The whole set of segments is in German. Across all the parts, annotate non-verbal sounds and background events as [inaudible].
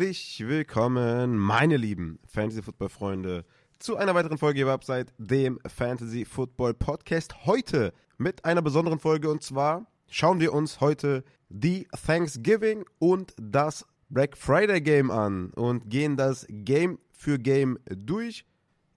Herzlich willkommen, meine lieben Fantasy Football Freunde, zu einer weiteren Folge hier Website, dem Fantasy Football Podcast. Heute mit einer besonderen Folge und zwar schauen wir uns heute die Thanksgiving und das Black Friday Game an und gehen das Game für Game durch.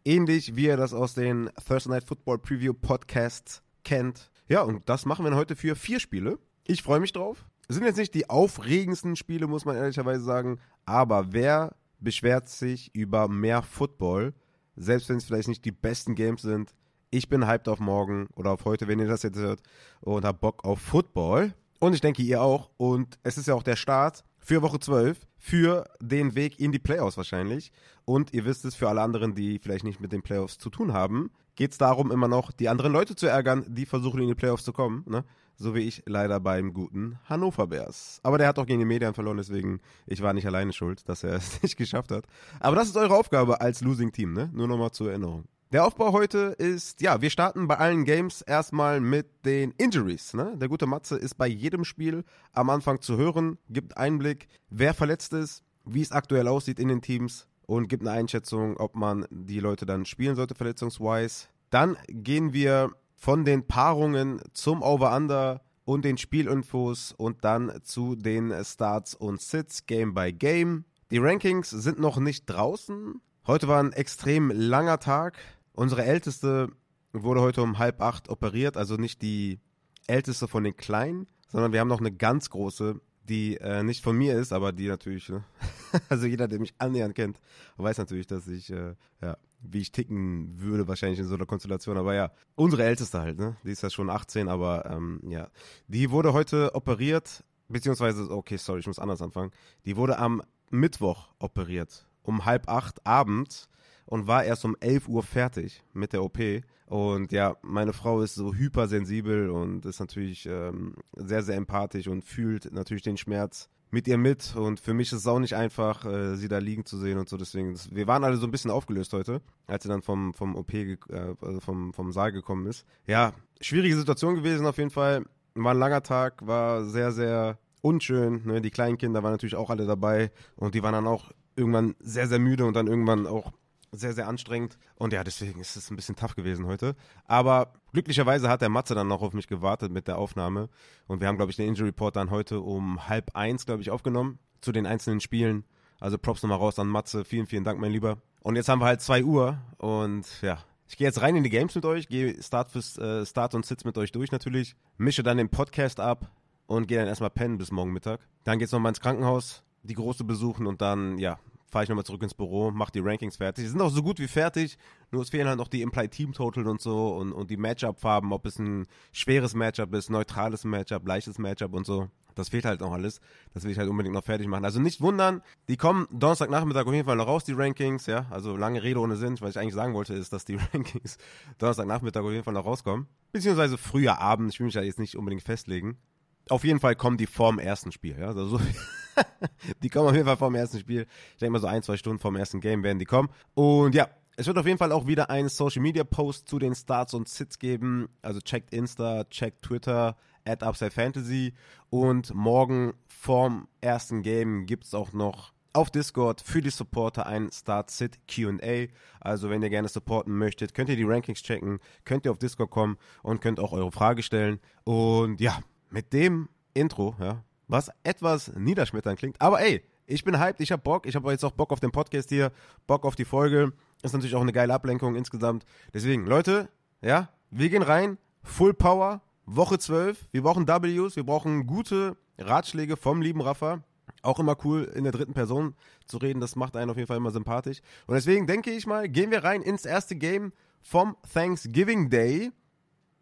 Ähnlich wie ihr das aus den Thursday Night Football Preview Podcasts kennt. Ja, und das machen wir heute für vier Spiele. Ich freue mich drauf. Sind jetzt nicht die aufregendsten Spiele, muss man ehrlicherweise sagen. Aber wer beschwert sich über mehr Football, selbst wenn es vielleicht nicht die besten Games sind? Ich bin hyped auf morgen oder auf heute, wenn ihr das jetzt hört, und hab Bock auf Football. Und ich denke, ihr auch. Und es ist ja auch der Start für Woche 12, für den Weg in die Playoffs wahrscheinlich. Und ihr wisst es, für alle anderen, die vielleicht nicht mit den Playoffs zu tun haben, geht es darum, immer noch die anderen Leute zu ärgern, die versuchen in die Playoffs zu kommen. Ne? So wie ich leider beim guten Hannover Bears. Aber der hat auch gegen die Medien verloren, deswegen ich war nicht alleine schuld, dass er [laughs] es nicht geschafft hat. Aber das ist eure Aufgabe als Losing Team, ne? Nur nochmal zur Erinnerung. Der Aufbau heute ist, ja, wir starten bei allen Games erstmal mit den Injuries. Ne? Der gute Matze ist bei jedem Spiel am Anfang zu hören, gibt Einblick, wer verletzt ist, wie es aktuell aussieht in den Teams und gibt eine Einschätzung, ob man die Leute dann spielen sollte, verletzungsweise. Dann gehen wir von den Paarungen zum Over-Under und den Spielinfos und dann zu den Starts und Sits Game by Game. Die Rankings sind noch nicht draußen. Heute war ein extrem langer Tag. Unsere Älteste wurde heute um halb acht operiert, also nicht die älteste von den Kleinen, sondern wir haben noch eine ganz große, die äh, nicht von mir ist, aber die natürlich, ne? [laughs] also jeder, der mich annähernd kennt, weiß natürlich, dass ich, äh, ja, wie ich ticken würde wahrscheinlich in so einer Konstellation. Aber ja, unsere Älteste halt, ne? Die ist ja schon 18, aber ähm, ja, die wurde heute operiert, beziehungsweise, okay, sorry, ich muss anders anfangen. Die wurde am Mittwoch operiert, um halb acht abends und war erst um 11 Uhr fertig mit der OP. Und ja, meine Frau ist so hypersensibel und ist natürlich ähm, sehr, sehr empathisch und fühlt natürlich den Schmerz mit ihr mit. Und für mich ist es auch nicht einfach, äh, sie da liegen zu sehen und so. Deswegen, das, wir waren alle so ein bisschen aufgelöst heute, als sie dann vom, vom OP, äh, also vom, vom Saal gekommen ist. Ja, schwierige Situation gewesen auf jeden Fall. War ein langer Tag, war sehr, sehr unschön. Ne? Die kleinen Kinder waren natürlich auch alle dabei und die waren dann auch irgendwann sehr, sehr müde und dann irgendwann auch sehr, sehr anstrengend. Und ja, deswegen ist es ein bisschen tough gewesen heute. Aber glücklicherweise hat der Matze dann noch auf mich gewartet mit der Aufnahme. Und wir haben, glaube ich, den Injury Report dann heute um halb eins, glaube ich, aufgenommen zu den einzelnen Spielen. Also Props nochmal raus an Matze. Vielen, vielen Dank, mein Lieber. Und jetzt haben wir halt zwei Uhr. Und ja, ich gehe jetzt rein in die Games mit euch, gehe Start, fürs, äh, Start und Sits mit euch durch natürlich, mische dann den Podcast ab und gehe dann erstmal pennen bis morgen Mittag. Dann geht's nochmal ins Krankenhaus, die Große besuchen und dann, ja, fahre ich nochmal zurück ins Büro, mache die Rankings fertig. Die sind auch so gut wie fertig, nur es fehlen halt noch die Implied Team Total und so und, und die Matchup-Farben, ob es ein schweres Matchup ist, neutrales Matchup, leichtes Matchup und so. Das fehlt halt noch alles. Das will ich halt unbedingt noch fertig machen. Also nicht wundern, die kommen Donnerstagnachmittag auf jeden Fall noch raus, die Rankings, ja. Also lange Rede ohne Sinn. Was ich eigentlich sagen wollte, ist, dass die [laughs] Rankings Donnerstagnachmittag auf jeden Fall noch rauskommen. Beziehungsweise früher Abend. Ich will mich da jetzt nicht unbedingt festlegen. Auf jeden Fall kommen die vorm ersten Spiel, ja. Also so [laughs] [laughs] die kommen auf jeden Fall vorm ersten Spiel. Ich denke mal so ein, zwei Stunden vorm ersten Game werden die kommen. Und ja, es wird auf jeden Fall auch wieder einen Social Media Post zu den Starts und Sits geben. Also checkt Insta, checkt Twitter, at Upside Fantasy. Und morgen vorm ersten Game gibt es auch noch auf Discord für die Supporter ein Start-Sit QA. Also wenn ihr gerne supporten möchtet, könnt ihr die Rankings checken, könnt ihr auf Discord kommen und könnt auch eure Frage stellen. Und ja, mit dem Intro, ja, was etwas niederschmetternd klingt. Aber ey, ich bin hyped, ich hab Bock, ich habe jetzt auch Bock auf den Podcast hier, Bock auf die Folge. Ist natürlich auch eine geile Ablenkung insgesamt. Deswegen, Leute, ja, wir gehen rein, Full Power, Woche 12. Wir brauchen Ws, wir brauchen gute Ratschläge vom lieben Rafa. Auch immer cool, in der dritten Person zu reden, das macht einen auf jeden Fall immer sympathisch. Und deswegen denke ich mal, gehen wir rein ins erste Game vom Thanksgiving Day.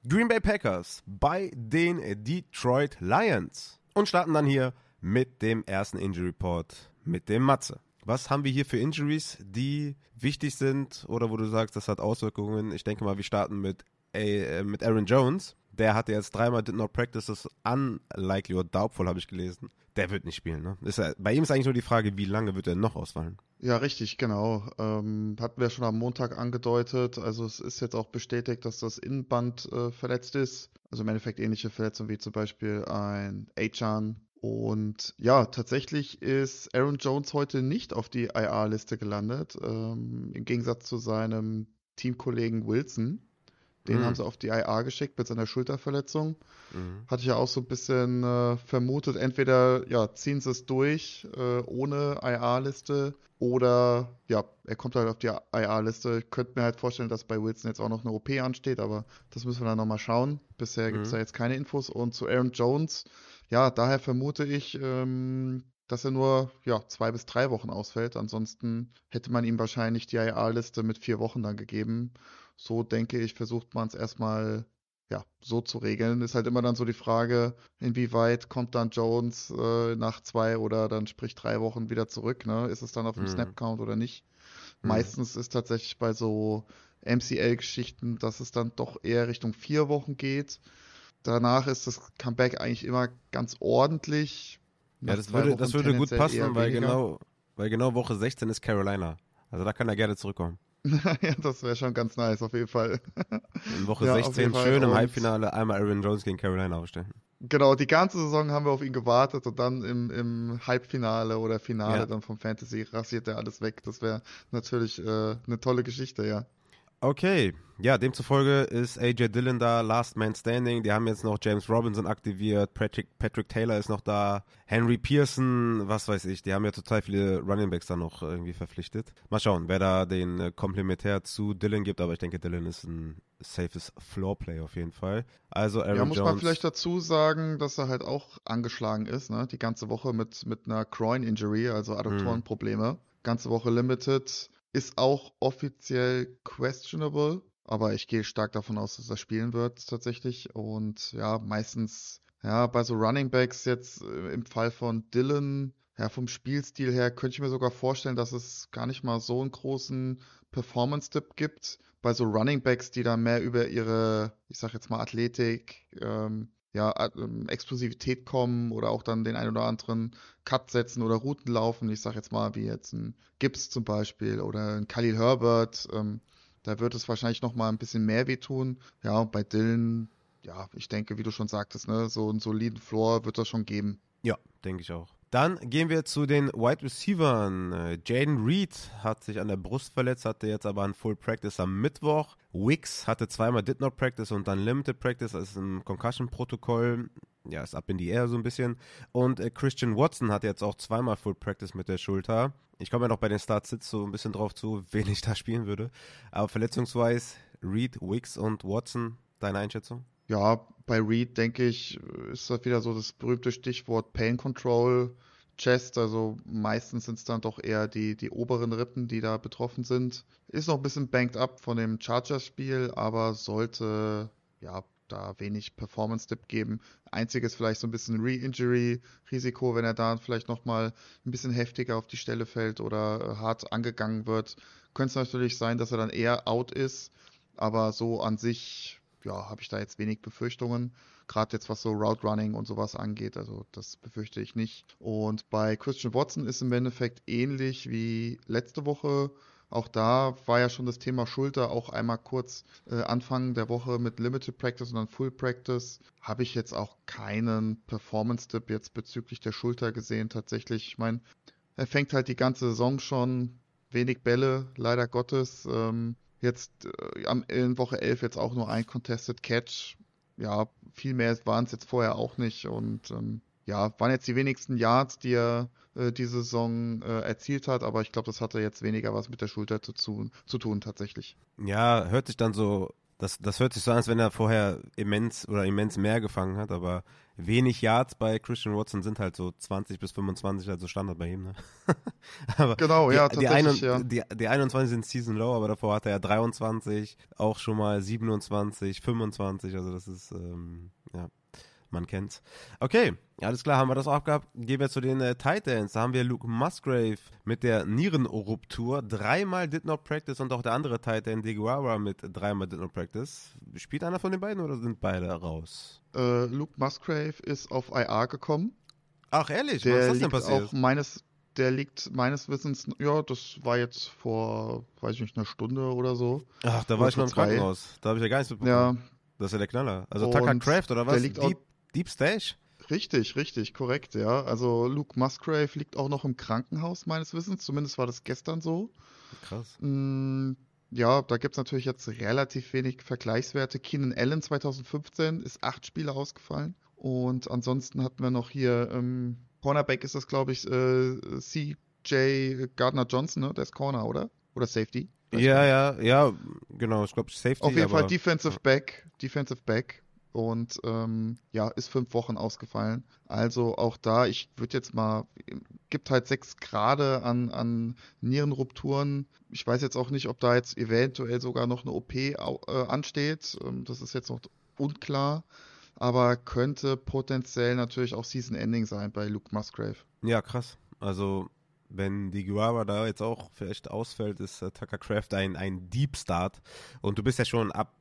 Green Bay Packers bei den Detroit Lions und starten dann hier mit dem ersten Injury Report mit dem Matze. Was haben wir hier für Injuries, die wichtig sind oder wo du sagst, das hat Auswirkungen? Ich denke mal, wir starten mit, äh, mit Aaron Jones. Der hatte jetzt dreimal did not practice, unlikely oder doubtful, habe ich gelesen. Der wird nicht spielen. Ne? Ist, bei ihm ist eigentlich nur die Frage, wie lange wird er noch ausfallen? Ja, richtig, genau. Ähm, hatten wir schon am Montag angedeutet. Also es ist jetzt auch bestätigt, dass das Innenband äh, verletzt ist. Also im Endeffekt ähnliche Verletzungen wie zum Beispiel ein Achan Und ja, tatsächlich ist Aaron Jones heute nicht auf die IR-Liste gelandet, ähm, im Gegensatz zu seinem Teamkollegen Wilson. Den Mhm. haben sie auf die IR geschickt mit seiner Schulterverletzung. Mhm. Hatte ich ja auch so ein bisschen äh, vermutet, entweder ja, ziehen sie es durch äh, ohne IR-Liste oder ja, er kommt halt auf die IR-Liste. Ich könnte mir halt vorstellen, dass bei Wilson jetzt auch noch eine OP ansteht, aber das müssen wir dann nochmal schauen. Bisher gibt es Mhm. da jetzt keine Infos. Und zu Aaron Jones, ja, daher vermute ich, ähm, dass er nur ja, zwei bis drei Wochen ausfällt. Ansonsten hätte man ihm wahrscheinlich die IR-Liste mit vier Wochen dann gegeben. So denke ich, versucht man es erstmal ja, so zu regeln. Ist halt immer dann so die Frage, inwieweit kommt dann Jones äh, nach zwei oder dann sprich drei Wochen wieder zurück, ne? Ist es dann auf dem Mhm. Snap-Count oder nicht? Mhm. Meistens ist tatsächlich bei so MCL-Geschichten, dass es dann doch eher Richtung vier Wochen geht. Danach ist das Comeback eigentlich immer ganz ordentlich. Ja, das würde, Wochen das würde gut passen, weil weniger. genau, weil genau Woche 16 ist Carolina. Also da kann er gerne zurückkommen. [laughs] ja, das wäre schon ganz nice, auf jeden Fall. In Woche [laughs] Ja, auf 16 jeden Fall. schön im Halbfinale einmal Aaron Jones gegen Carolina aufstellen. Genau, die ganze Saison haben wir auf ihn gewartet und dann im, im Halbfinale oder Finale Ja. dann vom Fantasy rasiert er alles weg. Das wäre natürlich äh, eine tolle Geschichte, ja. Okay, ja, demzufolge ist AJ Dillon da, Last Man Standing. Die haben jetzt noch James Robinson aktiviert, Patrick, Patrick Taylor ist noch da, Henry Pearson, was weiß ich. Die haben ja total viele Running Backs da noch irgendwie verpflichtet. Mal schauen, wer da den äh, Komplementär zu Dillon gibt, aber ich denke, Dillon ist ein safes Floorplay auf jeden Fall. Also Aaron ja, muss Jones. man vielleicht dazu sagen, dass er halt auch angeschlagen ist, ne? Die ganze Woche mit, mit einer Groin-Injury, also Adduktorenprobleme. Ganze Woche limited. Ist auch offiziell questionable, aber ich gehe stark davon aus, dass er spielen wird tatsächlich. Und ja, meistens, ja, bei so Running Backs jetzt äh, im Fall von Dylan, ja, vom Spielstil her könnte ich mir sogar vorstellen, dass es gar nicht mal so einen großen Performance-Dip gibt. Bei so Running Backs, die dann mehr über ihre, ich sag jetzt mal, Athletik, ähm, ja, A- ähm, Explosivität kommen oder auch dann den ein oder anderen Cut setzen oder Routen laufen. Ich sag jetzt mal, wie jetzt ein Gibbs zum Beispiel oder ein Khalil Herbert. Ähm, da wird es wahrscheinlich noch mal ein bisschen mehr wehtun. Ja, und bei Dylan, ja, ich denke, wie du schon sagtest, ne, so einen soliden Floor wird das schon geben. Ja, denke ich auch. Dann gehen wir zu den Wide Receivern. Äh, Jaden Reed hat sich an der Brust verletzt, hatte jetzt aber ein Full Practice am Mittwoch. Wicks hatte zweimal Did Not Practice und dann Limited Practice, das ist im Concussion-Protokoll. Ja, ist up in die Air so ein bisschen. Und äh, Christian Watson hat jetzt auch zweimal Full Practice mit der Schulter. Ich komme ja noch bei den Start-Sits so ein bisschen drauf zu, [laughs] wen ich da spielen würde. Aber verletzungsweise Reed, Wicks und Watson, deine Einschätzung? Ja, bei Reed denke ich, ist das wieder so das berühmte Stichwort Pain Control, Chest. Also meistens sind es dann doch eher die, die oberen Rippen, die da betroffen sind. Ist noch ein bisschen banked up von dem Chargers-Spiel, aber sollte ja da wenig Performance-Dip geben. Einziges vielleicht so ein bisschen Re-Injury-Risiko, wenn er da vielleicht nochmal ein bisschen heftiger auf die Stelle fällt oder hart angegangen wird. Könnte es natürlich sein, dass er dann eher out ist, aber so an sich ja, habe ich da jetzt wenig Befürchtungen. Gerade jetzt, was so Route Running und sowas angeht. Also das befürchte ich nicht. Und bei Christian Watson ist im Endeffekt ähnlich wie letzte Woche. Auch da war ja schon das Thema Schulter auch einmal kurz äh, Anfang der Woche mit Limited Practice und dann Full Practice. Habe ich jetzt auch keinen Performance-Dip jetzt bezüglich der Schulter gesehen. Tatsächlich, ich meine, er fängt halt die ganze Saison schon wenig Bälle, leider Gottes. Ähm, Jetzt äh, am, in Woche 11 jetzt auch nur ein Contested Catch. Ja, viel mehr waren es jetzt vorher auch nicht. Und ähm, ja, waren jetzt die wenigsten Yards, die er äh, diese Saison äh, erzielt hat. Aber ich glaube, das hatte jetzt weniger was mit der Schulter zu, zu, zu tun, tatsächlich. Ja, hört sich dann so, das, das hört sich so an, als wenn er vorher immens oder immens mehr gefangen hat, aber wenig Yards bei Christian Watson sind halt so 20 bis 25, also Standard bei ihm, ne? [laughs] aber Genau, die, ja, die, ein, ja. die, die 21 sind Season Low, aber davor hatte er 23, auch schon mal 27, 25, also das ist, ähm, ja, man kennt's. Okay, alles klar, haben wir das auch abgehabt. Gehen wir zu den äh, Titans. Da haben wir Luke Musgrave mit der Nierenruptur. Dreimal did not practice und auch der andere Titan, Deguara, mit dreimal did not practice. Spielt einer von den beiden oder sind beide raus? Äh, Luke Musgrave ist auf IR gekommen. Ach, ehrlich? Der ist das denn liegt passiert? auch meines, der liegt meines Wissens, ja, das war jetzt vor, weiß ich nicht, einer Stunde oder so. Ach, da war ich noch im. Krankenhaus. Da habe ich ja gar nichts mitbekommen. Ja, Das ist ja der Knaller. Also Tucker Craft oder der was? liegt auch- Deep, Deep Stash? Richtig, richtig, korrekt, ja. Also Luke Musgrave liegt auch noch im Krankenhaus meines Wissens, zumindest war das gestern so. Krass. Mm, ja, da gibt es natürlich jetzt relativ wenig Vergleichswerte. Keenan Allen 2015 ist acht Spiele ausgefallen. Und ansonsten hatten wir noch hier, ähm, Cornerback ist das, glaube ich, äh, CJ Gardner Johnson, ne? Der ist Corner, oder? Oder Safety? Ja, ja, ja, genau. Ich glaube, Safety. Auf jeden Fall Defensive Back, Defensive Back und ähm, ja, ist fünf Wochen ausgefallen. Also auch da, ich würde jetzt mal, gibt halt sechs Grade an, an Nierenrupturen. Ich weiß jetzt auch nicht, ob da jetzt eventuell sogar noch eine OP äh, ansteht. Ähm, das ist jetzt noch unklar. Aber könnte potenziell natürlich auch Season Ending sein bei Luke Musgrave. Ja, krass. Also, wenn die Guava da jetzt auch vielleicht ausfällt, ist äh, Tucker Craft ein, ein Deep Start. Und du bist ja schon ab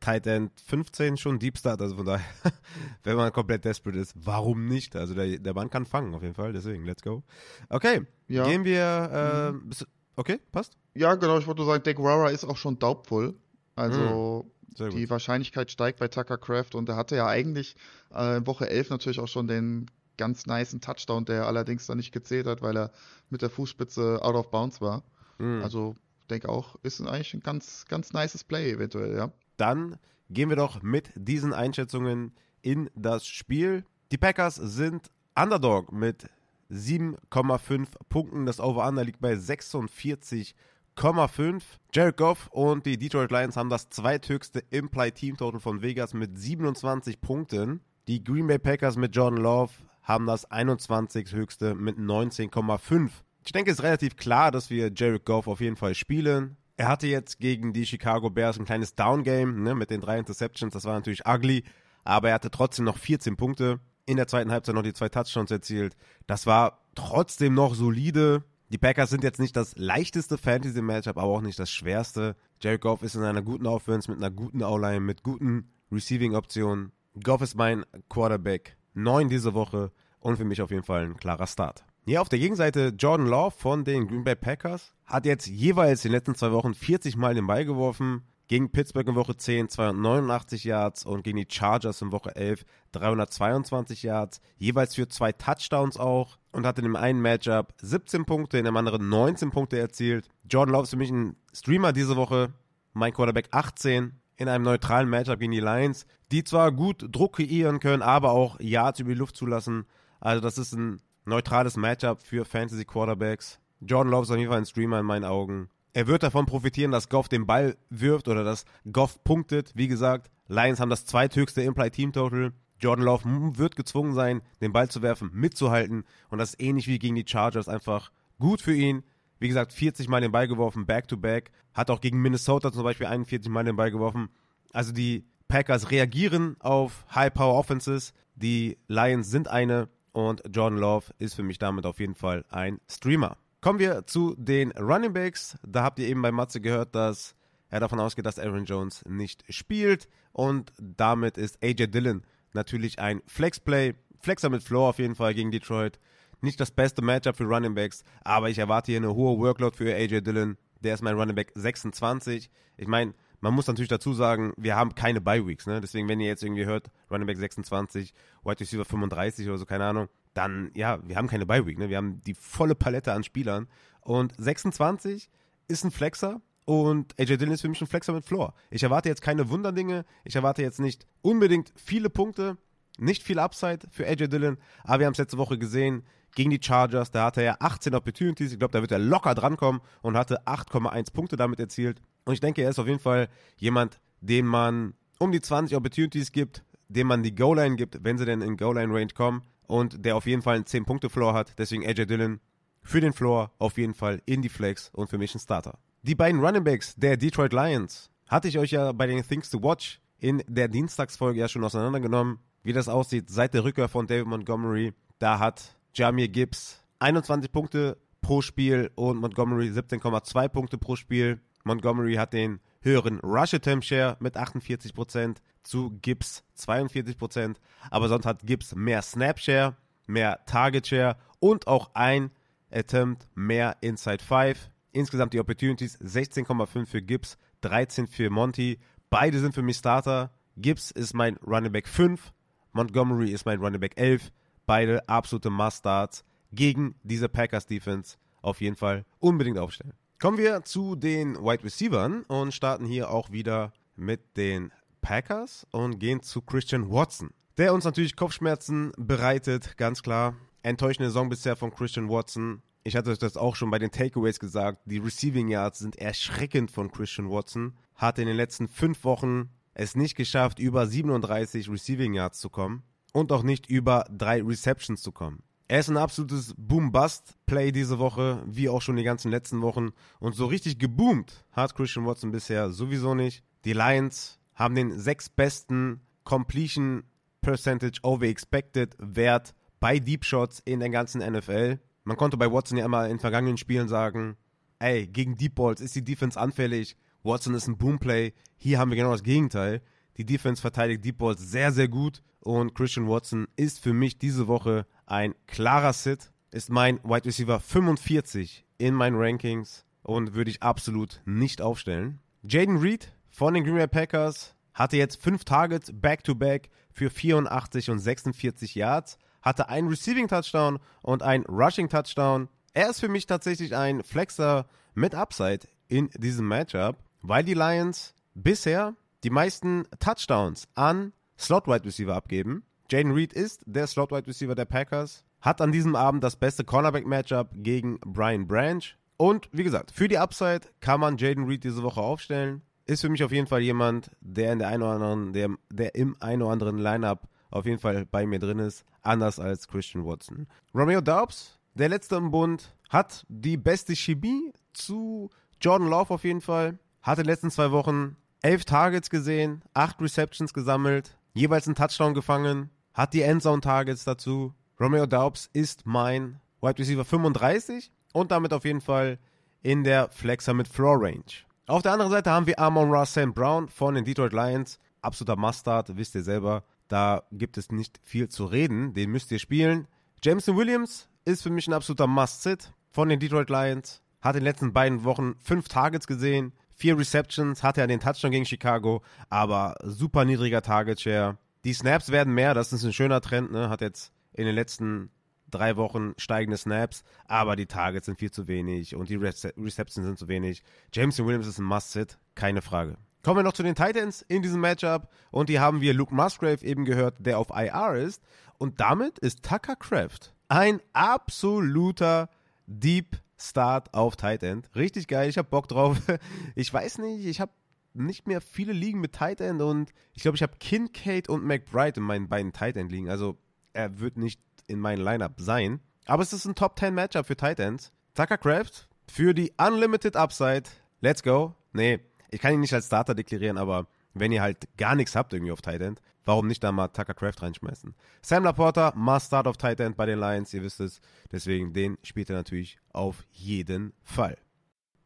Tight End 15 schon Deep Start, also von daher, [laughs] wenn man komplett desperate ist, warum nicht? Also der, der Mann kann fangen auf jeden Fall, deswegen, let's go. Okay, ja. gehen wir, äh, mhm. okay, passt? Ja, genau, ich wollte nur sagen, Deguara ist auch schon daubvoll, also mhm. die Wahrscheinlichkeit steigt bei Tucker Craft und er hatte ja eigentlich äh, in Woche 11 natürlich auch schon den ganz niceen Touchdown, der allerdings dann nicht gezählt hat, weil er mit der Fußspitze out of bounds war. Mhm. Also denke auch, ist eigentlich ein ganz, ganz nices Play eventuell, ja dann gehen wir doch mit diesen Einschätzungen in das Spiel. Die Packers sind Underdog mit 7,5 Punkten. Das Over-Under liegt bei 46,5. Jared Goff und die Detroit Lions haben das zweithöchste Implied Team Total von Vegas mit 27 Punkten. Die Green Bay Packers mit Jordan Love haben das 21 höchste mit 19,5. Ich denke, es ist relativ klar, dass wir Jared Goff auf jeden Fall spielen. Er hatte jetzt gegen die Chicago Bears ein kleines Downgame ne, mit den drei Interceptions. Das war natürlich ugly, aber er hatte trotzdem noch 14 Punkte. In der zweiten Halbzeit noch die zwei Touchdowns erzielt. Das war trotzdem noch solide. Die Packers sind jetzt nicht das leichteste Fantasy-Matchup, aber auch nicht das schwerste. Jared Goff ist in einer guten Offense mit einer guten O-Line, mit guten Receiving-Optionen. Goff ist mein Quarterback. Neun diese Woche und für mich auf jeden Fall ein klarer Start. Hier auf der Gegenseite Jordan Love von den Green Bay Packers hat jetzt jeweils in den letzten zwei Wochen 40 Mal den Ball geworfen. Gegen Pittsburgh in Woche 10 289 Yards und gegen die Chargers in Woche 11 322 Yards. Jeweils für zwei Touchdowns auch und hat in dem einen Matchup 17 Punkte, in dem anderen 19 Punkte erzielt. Jordan Love ist für mich ein Streamer diese Woche. Mein Quarterback 18 in einem neutralen Matchup gegen die Lions, die zwar gut Druck kreieren können, aber auch Yards über die Luft zulassen. Also das ist ein neutrales Matchup für Fantasy Quarterbacks. Jordan Love ist auf jeden Fall ein Streamer in meinen Augen. Er wird davon profitieren, dass Goff den Ball wirft oder dass Goff punktet. Wie gesagt, Lions haben das zweithöchste Implied Team Total. Jordan Love wird gezwungen sein, den Ball zu werfen, mitzuhalten. Und das ist ähnlich wie gegen die Chargers einfach gut für ihn. Wie gesagt, 40 Mal den Ball geworfen, back to back. Hat auch gegen Minnesota zum Beispiel 41 Mal den Ball geworfen. Also die Packers reagieren auf High Power Offenses. Die Lions sind eine und Jordan Love ist für mich damit auf jeden Fall ein Streamer. Kommen wir zu den Running Backs. Da habt ihr eben bei Matze gehört, dass er davon ausgeht, dass Aaron Jones nicht spielt. Und damit ist AJ Dillon natürlich ein Flexplay. Flexer mit Floor auf jeden Fall gegen Detroit. Nicht das beste Matchup für Running Backs, aber ich erwarte hier eine hohe Workload für AJ Dillon. Der ist mein Running Back 26. Ich meine, man muss natürlich dazu sagen, wir haben keine Bye Weeks, ne? Deswegen, wenn ihr jetzt irgendwie hört, Running Back 26, Wide Receiver 35 oder so, keine Ahnung, dann, ja, wir haben keine Bye Week, ne? Wir haben die volle Palette an Spielern. Und 26 ist ein Flexer und AJ Dillon ist für mich ein Flexer mit Floor. Ich erwarte jetzt keine Wunderdinge, ich erwarte jetzt nicht unbedingt viele Punkte, nicht viel Upside für AJ Dillon, aber wir haben es letzte Woche gesehen, gegen die Chargers, da hatte er 18 Opportunities, ich glaube, da wird er locker drankommen und hatte 8,1 Punkte damit erzielt. Und ich denke, er ist auf jeden Fall jemand, dem man um die 20 Opportunities gibt, dem man die Goal-Line gibt, wenn sie denn in Goal-Line-Range kommen und der auf jeden Fall einen 10-Punkte-Floor hat. Deswegen AJ Dillon für den Floor auf jeden Fall in die Flex und für mich ein Starter. Die beiden Running Backs der Detroit Lions hatte ich euch ja bei den Things to Watch in der Dienstagsfolge ja schon auseinandergenommen, wie das aussieht seit der Rückkehr von David Montgomery. Da hat Jamir Gibbs 21 Punkte pro Spiel und Montgomery 17,2 Punkte pro Spiel. Montgomery hat den höheren Rush Attempt Share mit 48% zu Gibbs 42%. Aber sonst hat Gibbs mehr Snap Share, mehr Target Share und auch ein Attempt mehr Inside 5. Insgesamt die Opportunities 16,5 für Gibbs, 13 für Monty. Beide sind für mich Starter. Gibbs ist mein Running Back 5. Montgomery ist mein Running Back 11. Beide absolute Must-Starts gegen diese Packers-Defense. Auf jeden Fall unbedingt aufstellen. Kommen wir zu den Wide Receivers und starten hier auch wieder mit den Packers und gehen zu Christian Watson, der uns natürlich Kopfschmerzen bereitet, ganz klar. Enttäuschende Saison bisher von Christian Watson. Ich hatte euch das auch schon bei den Takeaways gesagt. Die Receiving Yards sind erschreckend von Christian Watson. Hat in den letzten fünf Wochen es nicht geschafft, über 37 Receiving Yards zu kommen und auch nicht über drei Receptions zu kommen. Er ist ein absolutes Boom-Bust-Play diese Woche, wie auch schon die ganzen letzten Wochen. Und so richtig geboomt hat Christian Watson bisher sowieso nicht. Die Lions haben den sechs besten Completion Percentage over Expected Wert bei Deep Shots in der ganzen NFL. Man konnte bei Watson ja immer in vergangenen Spielen sagen, ey, gegen Deep Balls ist die Defense anfällig. Watson ist ein Boomplay. Hier haben wir genau das Gegenteil. Die Defense verteidigt Deep Balls sehr, sehr gut. Und Christian Watson ist für mich diese Woche ein klarer Sit, ist mein Wide Receiver 45 in meinen Rankings und würde ich absolut nicht aufstellen. Jaden Reed von den Green Bay Packers hatte jetzt fünf Targets back-to-back für 84 und 46 Yards, hatte einen Receiving Touchdown und einen Rushing Touchdown. Er ist für mich tatsächlich ein Flexer mit Upside in diesem Matchup, weil die Lions bisher die meisten Touchdowns an Slot Wide Receiver abgeben. Jaden Reed ist der Slot Wide Receiver der Packers, hat an diesem Abend das beste Cornerback Matchup gegen Brian Branch. Und wie gesagt, für die Upside kann man Jaden Reed diese Woche aufstellen. Ist für mich auf jeden Fall jemand, der in der einen oder anderen, der, der im einen oder anderen Lineup auf jeden Fall bei mir drin ist, anders als Christian Watson. Romeo Daubs, der letzte im Bund, hat die beste Chemie zu Jordan Love auf jeden Fall. Hatte in den letzten zwei Wochen elf Targets gesehen, acht Receptions gesammelt, jeweils einen Touchdown gefangen hat die Endzone-Targets dazu. Romeo Daubs ist mein Wide Receiver 35 und damit auf jeden Fall in der Flexer mit Floor Range. Auf der anderen Seite haben wir Amon Ross St. Brown von den Detroit Lions. Absoluter Mustard, wisst ihr selber. Da gibt es nicht viel zu reden. Den müsst ihr spielen. Jameson Williams ist für mich ein absoluter Must-Sit von den Detroit Lions. Hat in den letzten beiden Wochen fünf Targets gesehen, vier Receptions, hatte ja den Touchdown gegen Chicago, aber super niedriger Target Share. Die Snaps werden mehr, das ist ein schöner Trend, ne? Hat jetzt in den letzten drei Wochen steigende Snaps, aber die Targets sind viel zu wenig und die Rece Receptions sind zu wenig. Jameson Williams ist ein Must-Sit, keine Frage. Kommen wir noch zu den Titans in diesem Matchup und die haben wir Luke Musgrave eben gehört, der auf IR ist und damit ist Tucker Craft ein absoluter Deep Start auf Tight End. Richtig geil, ich hab Bock drauf. [laughs] Ich weiß nicht, ich habe nicht mehr viele liegen mit Tight End und ich glaube, ich habe Kincaid und McBride in meinen beiden Tight End liegen. Also er wird nicht in meinem Lineup sein. Aber es ist ein Top 10 Matchup für Tight Ends. Tucker Craft für die Unlimited Upside. Let's go. Nee, ich kann ihn nicht als Starter deklarieren, aber wenn ihr halt gar nichts habt irgendwie auf Tight End, warum nicht da mal Tucker Craft reinschmeißen? Sam Laporta, must start auf Tight End bei den Lions, ihr wisst es. Deswegen, den spielt er natürlich auf jeden Fall.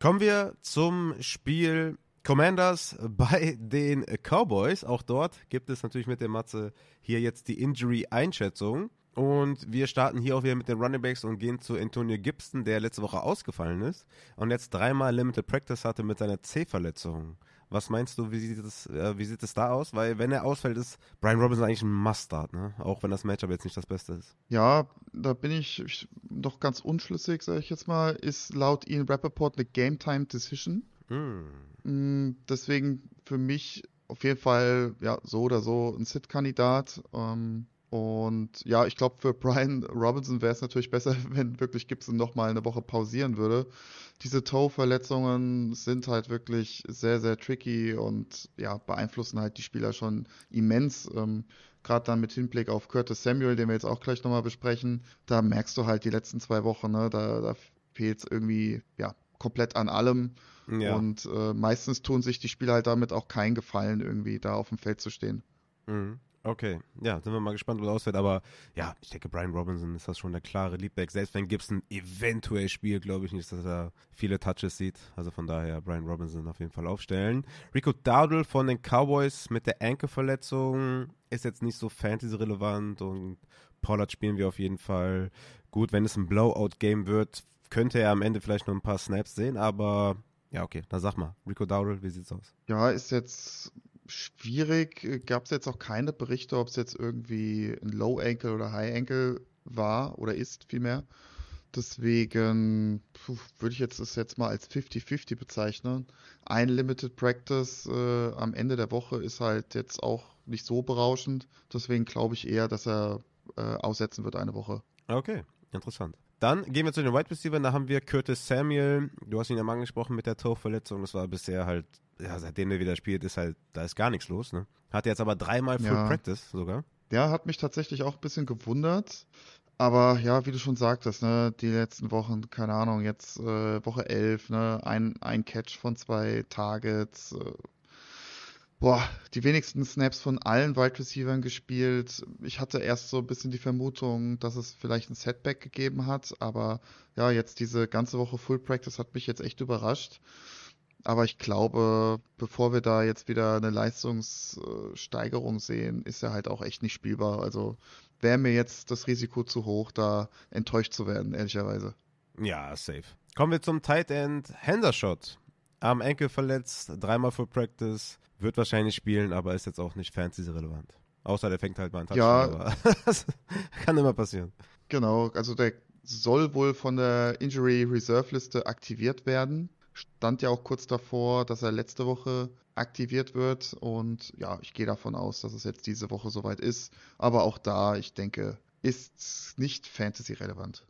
Kommen wir zum Spiel Commanders bei den Cowboys. Auch dort gibt es natürlich mit der Matze hier jetzt die Injury-Einschätzung. Und wir starten hier auch wieder mit den Running Backs und gehen zu Antonio Gibson, der letzte Woche ausgefallen ist und jetzt dreimal Limited Practice hatte mit seiner C-Verletzung. Was meinst du, wie sieht, es, äh, wie sieht es da aus? Weil wenn er ausfällt, ist Brian Robinson eigentlich ein Mustard, ne? Auch wenn das Matchup jetzt nicht das Beste ist. Ja, da bin ich, noch ganz unschlüssig, sage ich jetzt mal. Ist laut Ian Rappaport eine Game Time Decision. Mm. Deswegen für mich auf jeden Fall ja so oder so ein Sit-Kandidat. Ähm, und ja, ich glaube, für Brian Robinson wäre es natürlich besser, [laughs] wenn wirklich Gibson nochmal eine Woche pausieren würde. Diese Toe-Verletzungen sind halt wirklich sehr, sehr tricky und ja, beeinflussen halt die Spieler schon immens. Ähm, Gerade dann mit Hinblick auf Curtis Samuel, den wir jetzt auch gleich nochmal besprechen, da merkst du halt die letzten zwei Wochen, ne, da, da fehlt es irgendwie, ja, komplett an allem. Ja. Und äh, meistens tun sich die Spieler halt damit auch keinen Gefallen, irgendwie da auf dem Feld zu stehen. Mhm. Okay, ja, sind wir mal gespannt, wie das ausfällt. Aber ja, ich denke, Brian Robinson ist das schon der klare Leadback. Selbst wenn Gibson eventuell spielt, glaube ich nicht, dass er viele Touches sieht. Also von daher Brian Robinson auf jeden Fall aufstellen. Rico Dowdle von den Cowboys mit der Enkelverletzung ist jetzt nicht so fantasy-relevant und Pollard spielen wir auf jeden Fall gut. Wenn es ein Blowout-Game wird, könnte er am Ende vielleicht noch ein paar Snaps sehen, aber ja, okay, dann sag mal, Rico Dowdle, wie sieht's aus? Ja, ist jetzt schwierig. Gab es jetzt auch keine Berichte, ob es jetzt irgendwie ein Low Ankle oder High Ankle war oder ist vielmehr. Deswegen würde ich jetzt das jetzt mal als 50-50 bezeichnen. Ein Limited Practice äh, am Ende der Woche ist halt jetzt auch nicht so berauschend. Deswegen glaube ich eher, dass er äh, aussetzen wird eine Woche. Okay, interessant. Dann gehen wir zu den Wide Receivers. Da haben wir Curtis Samuel. Du hast ihn ja mal angesprochen mit der Torverletzung. Das war bisher halt, ja, seitdem er wieder spielt, ist halt, da ist gar nichts los. Ne? Hat jetzt aber dreimal Full ja. Practice sogar. Ja, hat mich tatsächlich auch ein bisschen gewundert. Aber ja, wie du schon sagtest, ne, die letzten Wochen, keine Ahnung, jetzt äh, Woche 11, ne, ein, ein Catch von zwei Targets. Äh, boah, die wenigsten Snaps von allen Wide Receivers gespielt. Ich hatte erst so ein bisschen die Vermutung, dass es vielleicht ein Setback gegeben hat, aber ja, jetzt diese ganze Woche Full Practice hat mich jetzt echt überrascht. Aber ich glaube, bevor wir da jetzt wieder eine Leistungssteigerung sehen, ist er halt auch echt nicht spielbar. Also wäre mir jetzt das Risiko zu hoch, da enttäuscht zu werden, ehrlicherweise. Ja, safe. Kommen wir zum Tight End Hendershot. Am Enkel verletzt, dreimal Full Practice, wird wahrscheinlich spielen, aber ist jetzt auch nicht fantasy-relevant. Außer der fängt halt mal einen Touchdown, ja, aber das [laughs] kann immer passieren. Genau, also der soll wohl von der Injury Reserve Liste aktiviert werden stand ja auch kurz davor, dass er letzte Woche aktiviert wird. Und ja, ich gehe davon aus, dass es jetzt diese Woche soweit ist. Aber auch da, ich denke, ist nicht Fantasy-relevant.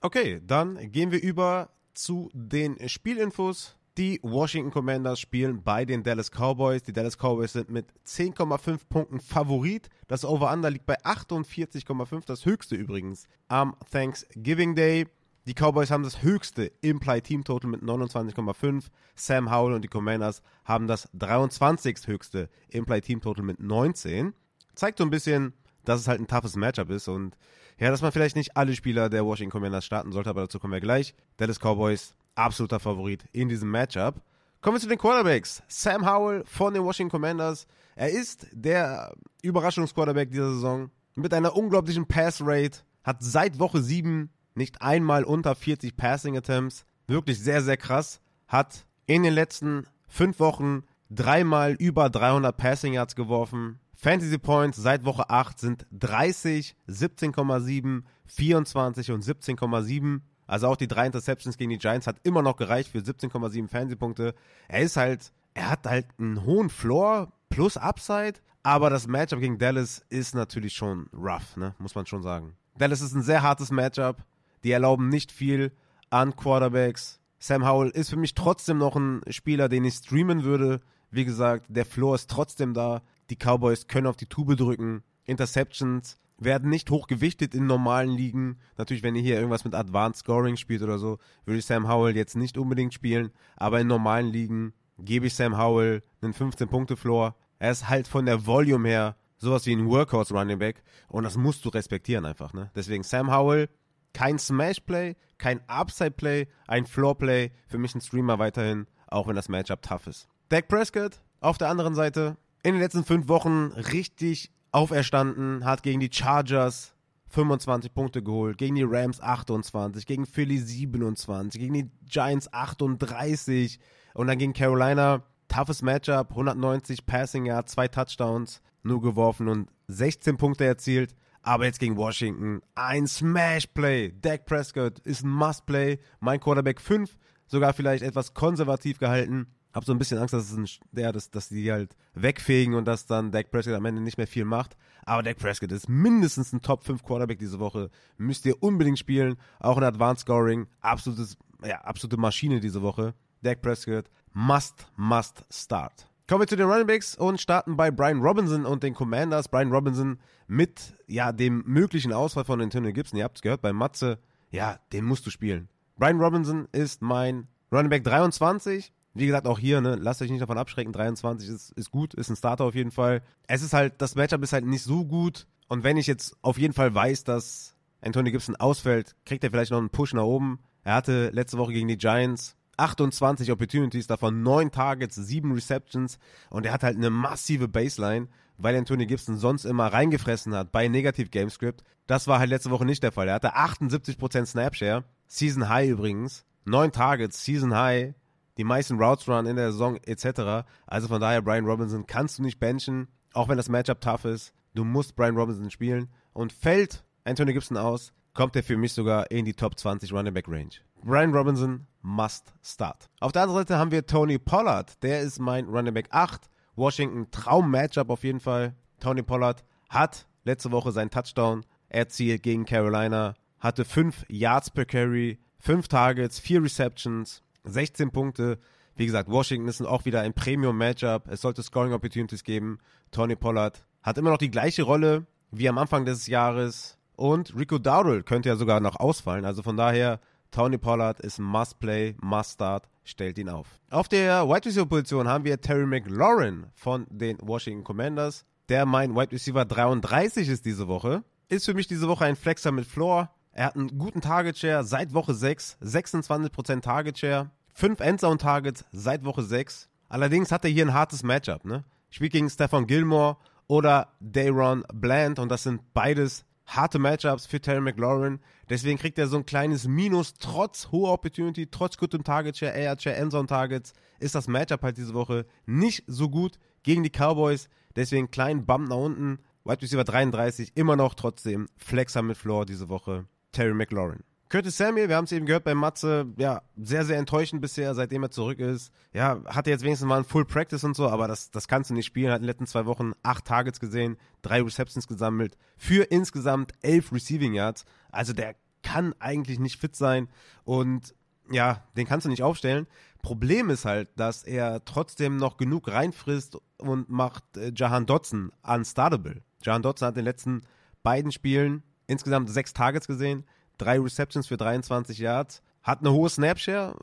Okay, dann gehen wir über zu den Spielinfos. Die Washington Commanders spielen bei den Dallas Cowboys. Die Dallas Cowboys sind mit 10,5 Punkten Favorit. Das Over-Under liegt bei 48,5, das höchste übrigens am Thanksgiving Day. Die Cowboys haben das höchste Implied Team Total mit 29,5. Sam Howell und die Commanders haben das 23. höchste Implied Team Total mit 19. Zeigt so ein bisschen, dass es halt ein toughes Matchup ist und ja, dass man vielleicht nicht alle Spieler der Washington Commanders starten sollte, aber dazu kommen wir gleich. Dallas Cowboys, absoluter Favorit in diesem Matchup. Kommen wir zu den Quarterbacks. Sam Howell von den Washington Commanders. Er ist der Überraschungsquarterback dieser Saison mit einer unglaublichen Pass Rate, hat seit Woche 7 nicht einmal unter 40 Passing Attempts. Wirklich sehr, sehr krass. Hat in den letzten fünf Wochen dreimal über 300 Passing Yards geworfen. Fantasy Points seit Woche 8 sind 30, 17,7, 24 und 17,7. Also auch die drei Interceptions gegen die Giants hat immer noch gereicht für 17,7 Fantasy-Punkte. Er ist halt, er hat halt einen hohen Floor plus Upside, aber das Matchup gegen Dallas ist natürlich schon rough, ne? muss man schon sagen. Dallas ist ein sehr hartes Matchup. Die erlauben nicht viel an Quarterbacks. Sam Howell ist für mich trotzdem noch ein Spieler, den ich streamen würde. Wie gesagt, der Floor ist trotzdem da. Die Cowboys können auf die Tube drücken. Interceptions werden nicht hochgewichtet in normalen Ligen. Natürlich, wenn ihr hier irgendwas mit Advanced Scoring spielt oder so, würde ich Sam Howell jetzt nicht unbedingt spielen. Aber in normalen Ligen gebe ich Sam Howell einen 15-Punkte-Floor. Er ist halt von der Volume her sowas wie ein Workhorse Running Back und das musst du respektieren einfach. Ne? Deswegen Sam Howell kein Smash-Play, kein Upside-Play, ein Floor-Play. Für mich ein Streamer weiterhin, auch wenn das Matchup tough ist. Dak Prescott auf der anderen Seite in den letzten fünf Wochen richtig auferstanden, hat gegen die Chargers 25 Punkte geholt, gegen die Rams 28, gegen Philly 27, gegen die Giants 38 und dann gegen Carolina toughes Matchup, 190 Passing Yards, zwei Touchdowns nur geworfen und 16 Punkte erzielt. Aber jetzt gegen Washington ein Smash-Play. Dak Prescott ist ein Must-Play. Mein Quarterback 5, sogar vielleicht etwas konservativ gehalten. Hab so ein bisschen Angst, dass, es ein, ja, dass, dass die halt wegfegen und dass dann Dak Prescott am Ende nicht mehr viel macht. Aber Dak Prescott ist mindestens ein Top 5 Quarterback diese Woche. Müsst ihr unbedingt spielen. Auch in Advanced Scoring. Absolutes, ja, absolute Maschine diese Woche. Dak Prescott must, must start. Kommen wir zu den Running Backs und starten bei Brian Robinson und den Commanders. Brian Robinson mit ja dem möglichen Ausfall von Antonio Gibson. Ihr habt es gehört bei Matze. Ja, den musst du spielen. Brian Robinson ist mein Running Back 23. Wie gesagt, auch hier, ne, lasst euch nicht davon abschrecken. 23 ist, ist gut, ist ein Starter auf jeden Fall. Es ist halt, das Matchup ist halt nicht so gut. Und wenn ich jetzt auf jeden Fall weiß, dass Antonio Gibson ausfällt, kriegt er vielleicht noch einen Push nach oben. Er hatte letzte Woche gegen die Giants 28 Opportunities, davon 9 Targets, 7 Receptions und er hat halt eine massive Baseline, weil Anthony Gibson sonst immer reingefressen hat bei Negative Game Script. Das war halt letzte Woche nicht der Fall. Er hatte 78% Snapshare, Season High übrigens, 9 Targets, Season High, die meisten Routes run in der Saison etc. Also von daher, Brian Robinson kannst du nicht benchen, auch wenn das Matchup tough ist. Du musst Brian Robinson spielen. Und fällt Anthony Gibson aus, kommt er für mich sogar in die Top 20 Running Back Range. Brian Robinson must start. Auf der anderen Seite haben wir Tony Pollard. Der ist mein Running Back 8. Washington Traum-Matchup auf jeden Fall. Tony Pollard hat letzte Woche seinen Touchdown erzielt gegen Carolina, hatte 5 Yards per Carry, 5 Targets, 4 Receptions, 16 Punkte. Wie gesagt, Washington ist auch wieder ein Premium-Matchup. Es sollte Scoring-Opportunities geben. Tony Pollard hat immer noch die gleiche Rolle wie am Anfang des Jahres. Und Rico Dowdle könnte ja sogar noch ausfallen. Also von daher, Tony Pollard ist Must-Play, Must-Start, stellt ihn auf. Auf der Wide Receiver-Position haben wir Terry McLaurin von den Washington Commanders, der mein Wide Receiver 33 ist diese Woche. Ist für mich diese Woche ein Flexer mit Floor. Er hat einen guten Target Share seit Woche 6, 26% Target Share, 5 Endzone Targets seit Woche 6. Allerdings hat er hier ein hartes Matchup, ne? Spielt gegen Stefan Gilmore oder Dayron Bland und das sind beides harte Matchups für Terry McLaurin. Deswegen kriegt er so ein kleines Minus trotz hoher Opportunity, trotz gutem Target Share, Air Share, Endzone Targets ist das Matchup halt diese Woche nicht so gut gegen die Cowboys. Deswegen kleinen Bump nach unten. Wide Receiver 33 immer noch trotzdem Flexer mit Floor diese Woche. Terry McLaurin. Curtis Samuel, wir haben es eben gehört bei Matze, ja, sehr, sehr enttäuschend bisher, seitdem er zurück ist. Ja, hatte jetzt wenigstens mal ein Full Practice und so, aber das, das kannst du nicht spielen. Hat in den letzten zwei Wochen acht Targets gesehen, drei Receptions gesammelt, für insgesamt elf Receiving Yards. Also der kann eigentlich nicht fit sein und ja, den kannst du nicht aufstellen. Problem ist halt, dass er trotzdem noch genug reinfrisst und macht äh, Jahan Dotson unstartable. Jahan Dotson hat in den letzten beiden Spielen insgesamt sechs Targets gesehen, drei Receptions für 23 Yards, hat eine hohe Snapshare,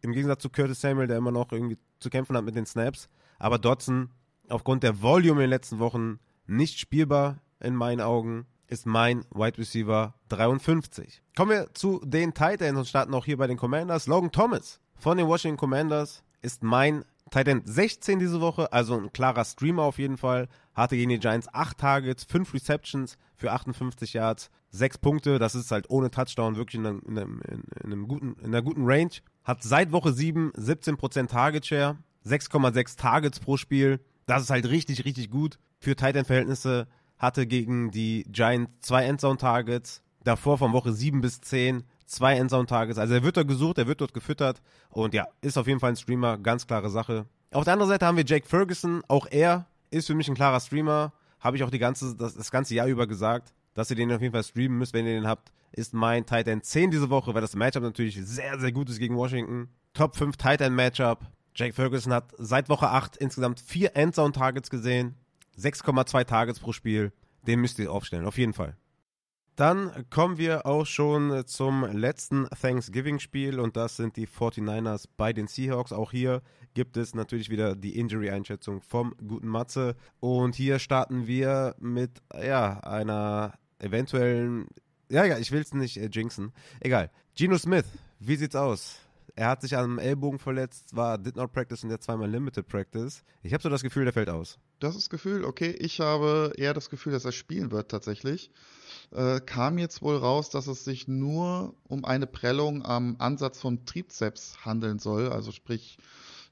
im Gegensatz zu Curtis Samuel, der immer noch irgendwie zu kämpfen hat mit den Snaps. Aber Dodson, aufgrund der Volume in den letzten Wochen, nicht spielbar in meinen Augen, ist mein Wide Receiver 53. Kommen wir zu den Titans und starten auch hier bei den Commanders. Logan Thomas von den Washington Commanders ist mein Titan 16 diese Woche, also ein klarer Streamer auf jeden Fall. Hatte gegen die Giants 8 Targets, 5 Receptions für 58 Yards, 6 Punkte. Das ist halt ohne Touchdown wirklich in, einem, in, einem, in, einem guten, in einer guten Range. Hat seit Woche 7 17% Target Share, 6,6 Targets pro Spiel. Das ist halt richtig, richtig gut für Titan-Verhältnisse. Hatte gegen die Giants zwei Endzone-Targets. Davor von Woche 7 bis 10 zwei Endzone-Targets. Also er wird dort gesucht, er wird dort gefüttert. Und ja, ist auf jeden Fall ein Streamer, ganz klare Sache. Auf der anderen Seite haben wir Jake Ferguson. Auch er ist für mich ein klarer Streamer. Habe ich auch die ganze, das, das ganze Jahr über gesagt, dass ihr den auf jeden Fall streamen müsst, wenn ihr den habt. Ist mein Tight End 10 diese Woche, weil das Matchup natürlich sehr, sehr gut ist gegen Washington. Top 5 Tight End Matchup. Jake Ferguson hat seit Woche 8 insgesamt 4 Endzone-Targets gesehen. 6,2 Targets pro Spiel. Den müsst ihr aufstellen, auf jeden Fall. Dann kommen wir auch schon zum letzten Thanksgiving-Spiel und das sind die 49ers bei den Seahawks. Auch hier gibt es natürlich wieder die Injury-Einschätzung vom guten Matze. Und hier starten wir mit ja, einer eventuellen, ja, ja, ich will es nicht äh, jinxen. Egal. Geno Smith, wie sieht's aus? Er hat sich am Ellbogen verletzt, war did not practice und der zweimal limited practice. Ich habe so das Gefühl, der fällt aus. Das ist Gefühl, okay. Ich habe eher das Gefühl, dass er spielen wird tatsächlich äh, kam jetzt wohl raus, dass es sich nur um eine Prellung am Ansatz von Trizeps handeln soll. Also sprich,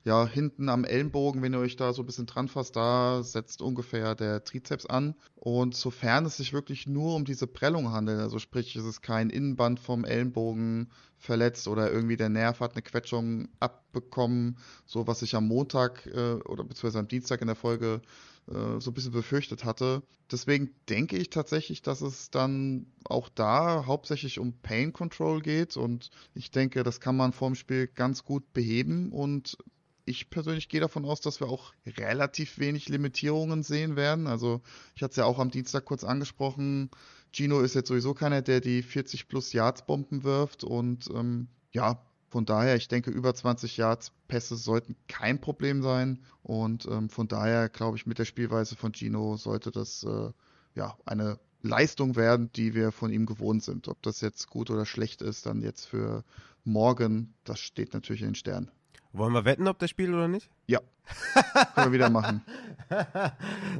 ja, hinten am Ellenbogen, wenn ihr euch da so ein bisschen dran fasst, da setzt ungefähr der Trizeps an. Und sofern es sich wirklich nur um diese Prellung handelt, also sprich, es ist kein Innenband vom Ellenbogen verletzt oder irgendwie der Nerv hat eine Quetschung abbekommen, so was ich am Montag äh, oder beziehungsweise am Dienstag in der Folge äh, so ein bisschen befürchtet hatte. Deswegen denke ich tatsächlich, dass es dann auch da hauptsächlich um Pain Control geht und ich denke, das kann man vorm Spiel ganz gut beheben und ich persönlich gehe davon aus, dass wir auch relativ wenig Limitierungen sehen werden. Also ich hatte es ja auch am Dienstag kurz angesprochen. Gino ist jetzt sowieso keiner, der die 40 plus Yards Bomben wirft und ähm, ja, von daher, ich denke, über 20 Yards Pässe sollten kein Problem sein. Und ähm, von daher glaube ich, mit der Spielweise von Gino sollte das äh, ja eine Leistung werden, die wir von ihm gewohnt sind. Ob das jetzt gut oder schlecht ist, dann jetzt für morgen, das steht natürlich in den Sternen. Wollen wir wetten, ob der spielt oder nicht? Ja. [laughs] Können wir wieder machen.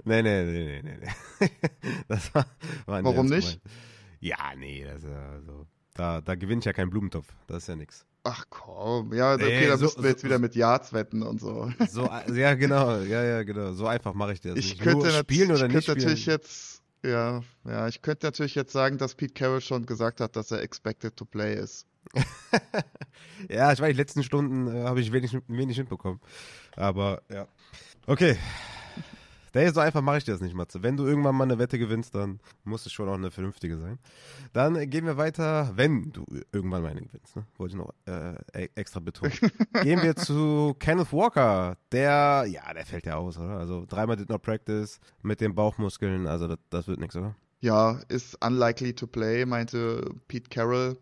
nee, nee, nee, nee, nee. [laughs] Das war, war Warum nicht? Ja, nee, das ist also Da, da gewinne ich ja keinen Blumentopf. Das ist ja nichts. Ach komm, ja, okay, nee, da so, müssten wir jetzt so, wieder mit Yards wetten und so. So, ja, genau, ja, ja, genau. So einfach mache ich das ich nicht. Könnte Nur spielen oder ich nicht könnte natürlich jetzt, ja, ja, ich könnte natürlich jetzt sagen, dass Pete Carroll schon gesagt hat, dass er expected to play ist. [laughs] ja, ich weiß, die letzten Stunden äh, habe ich wenig, wenig mitbekommen. Aber ja. Okay, Nee, so einfach mache ich das nicht, Matze. Wenn du irgendwann mal eine Wette gewinnst, dann muss es schon auch eine vernünftige sein. Dann gehen wir weiter, wenn du irgendwann mal eine gewinnst. Ne? Wollte ich noch äh, e-, extra betonen. [laughs] gehen wir zu Kenneth Walker. Der, ja, der fällt ja aus, oder? Also dreimal did not practice mit den Bauchmuskeln. Also das, das wird nichts, oder? Ja, ist unlikely to play, meinte Pete Carroll.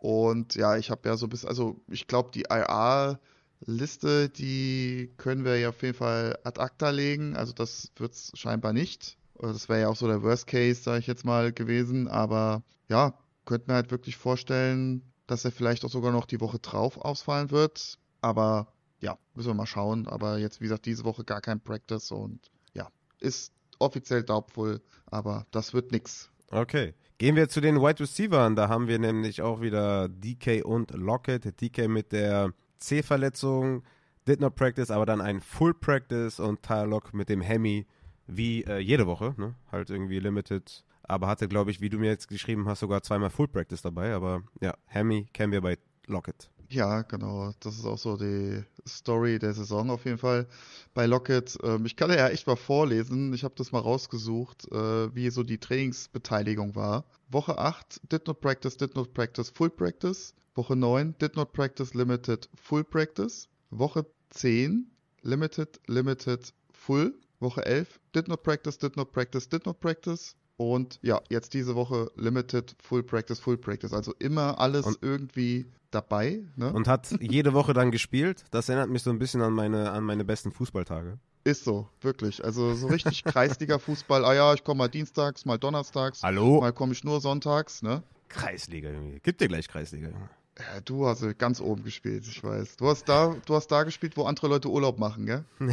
Und ja, ich habe ja so bis, also ich glaube, die IR Liste, die können wir ja auf jeden Fall ad acta legen. Also das wird es scheinbar nicht. Das wäre ja auch so der Worst Case, sage ich jetzt mal, gewesen. Aber ja, könnte mir halt wirklich vorstellen, dass er vielleicht auch sogar noch die Woche drauf ausfallen wird. Aber ja, müssen wir mal schauen. Aber jetzt, wie gesagt, diese Woche gar kein Practice und ja, ist offiziell doubtful, aber das wird nix. Okay. Gehen wir zu den Wide Receivers. Da haben wir nämlich auch wieder DK und Lockett. DK mit der C-Verletzung, did not practice, aber dann ein Full Practice und Tylock mit dem Hemi wie äh, jede Woche, ne? halt irgendwie limited, aber hatte, glaube ich, wie du mir jetzt geschrieben hast, sogar zweimal Full Practice dabei, aber ja, Hemi kennen wir bei Lockett. Ja, genau. Das ist auch so die Story der Saison auf jeden Fall bei Lockett. Ähm, ich kann ja echt mal vorlesen. Ich habe das mal rausgesucht, äh, wie so die Trainingsbeteiligung war. Woche 8, did not practice, did not practice, full practice. Woche 9 Did Not Practice Limited Full Practice. Woche 10 Limited Limited Full. Woche 11 Did Not Practice Did Not Practice Did Not Practice. Und ja, jetzt diese Woche Limited Full Practice Full Practice. Also immer alles und, irgendwie dabei. Ne? Und hat jede Woche dann gespielt. Das erinnert mich so ein bisschen an meine, an meine besten Fußballtage. Ist so, wirklich. Also so richtig [laughs] Kreisliga-Fußball. Ah ja, ich komme mal dienstags, mal donnerstags. Hallo? Mal komme ich nur sonntags, ne? Kreisliga, Junge. Gib dir gleich Kreisliga, Junge. Ja, du hast ganz oben gespielt, ich weiß. Du hast da, du hast da gespielt, wo andere Leute Urlaub machen, gell? [laughs]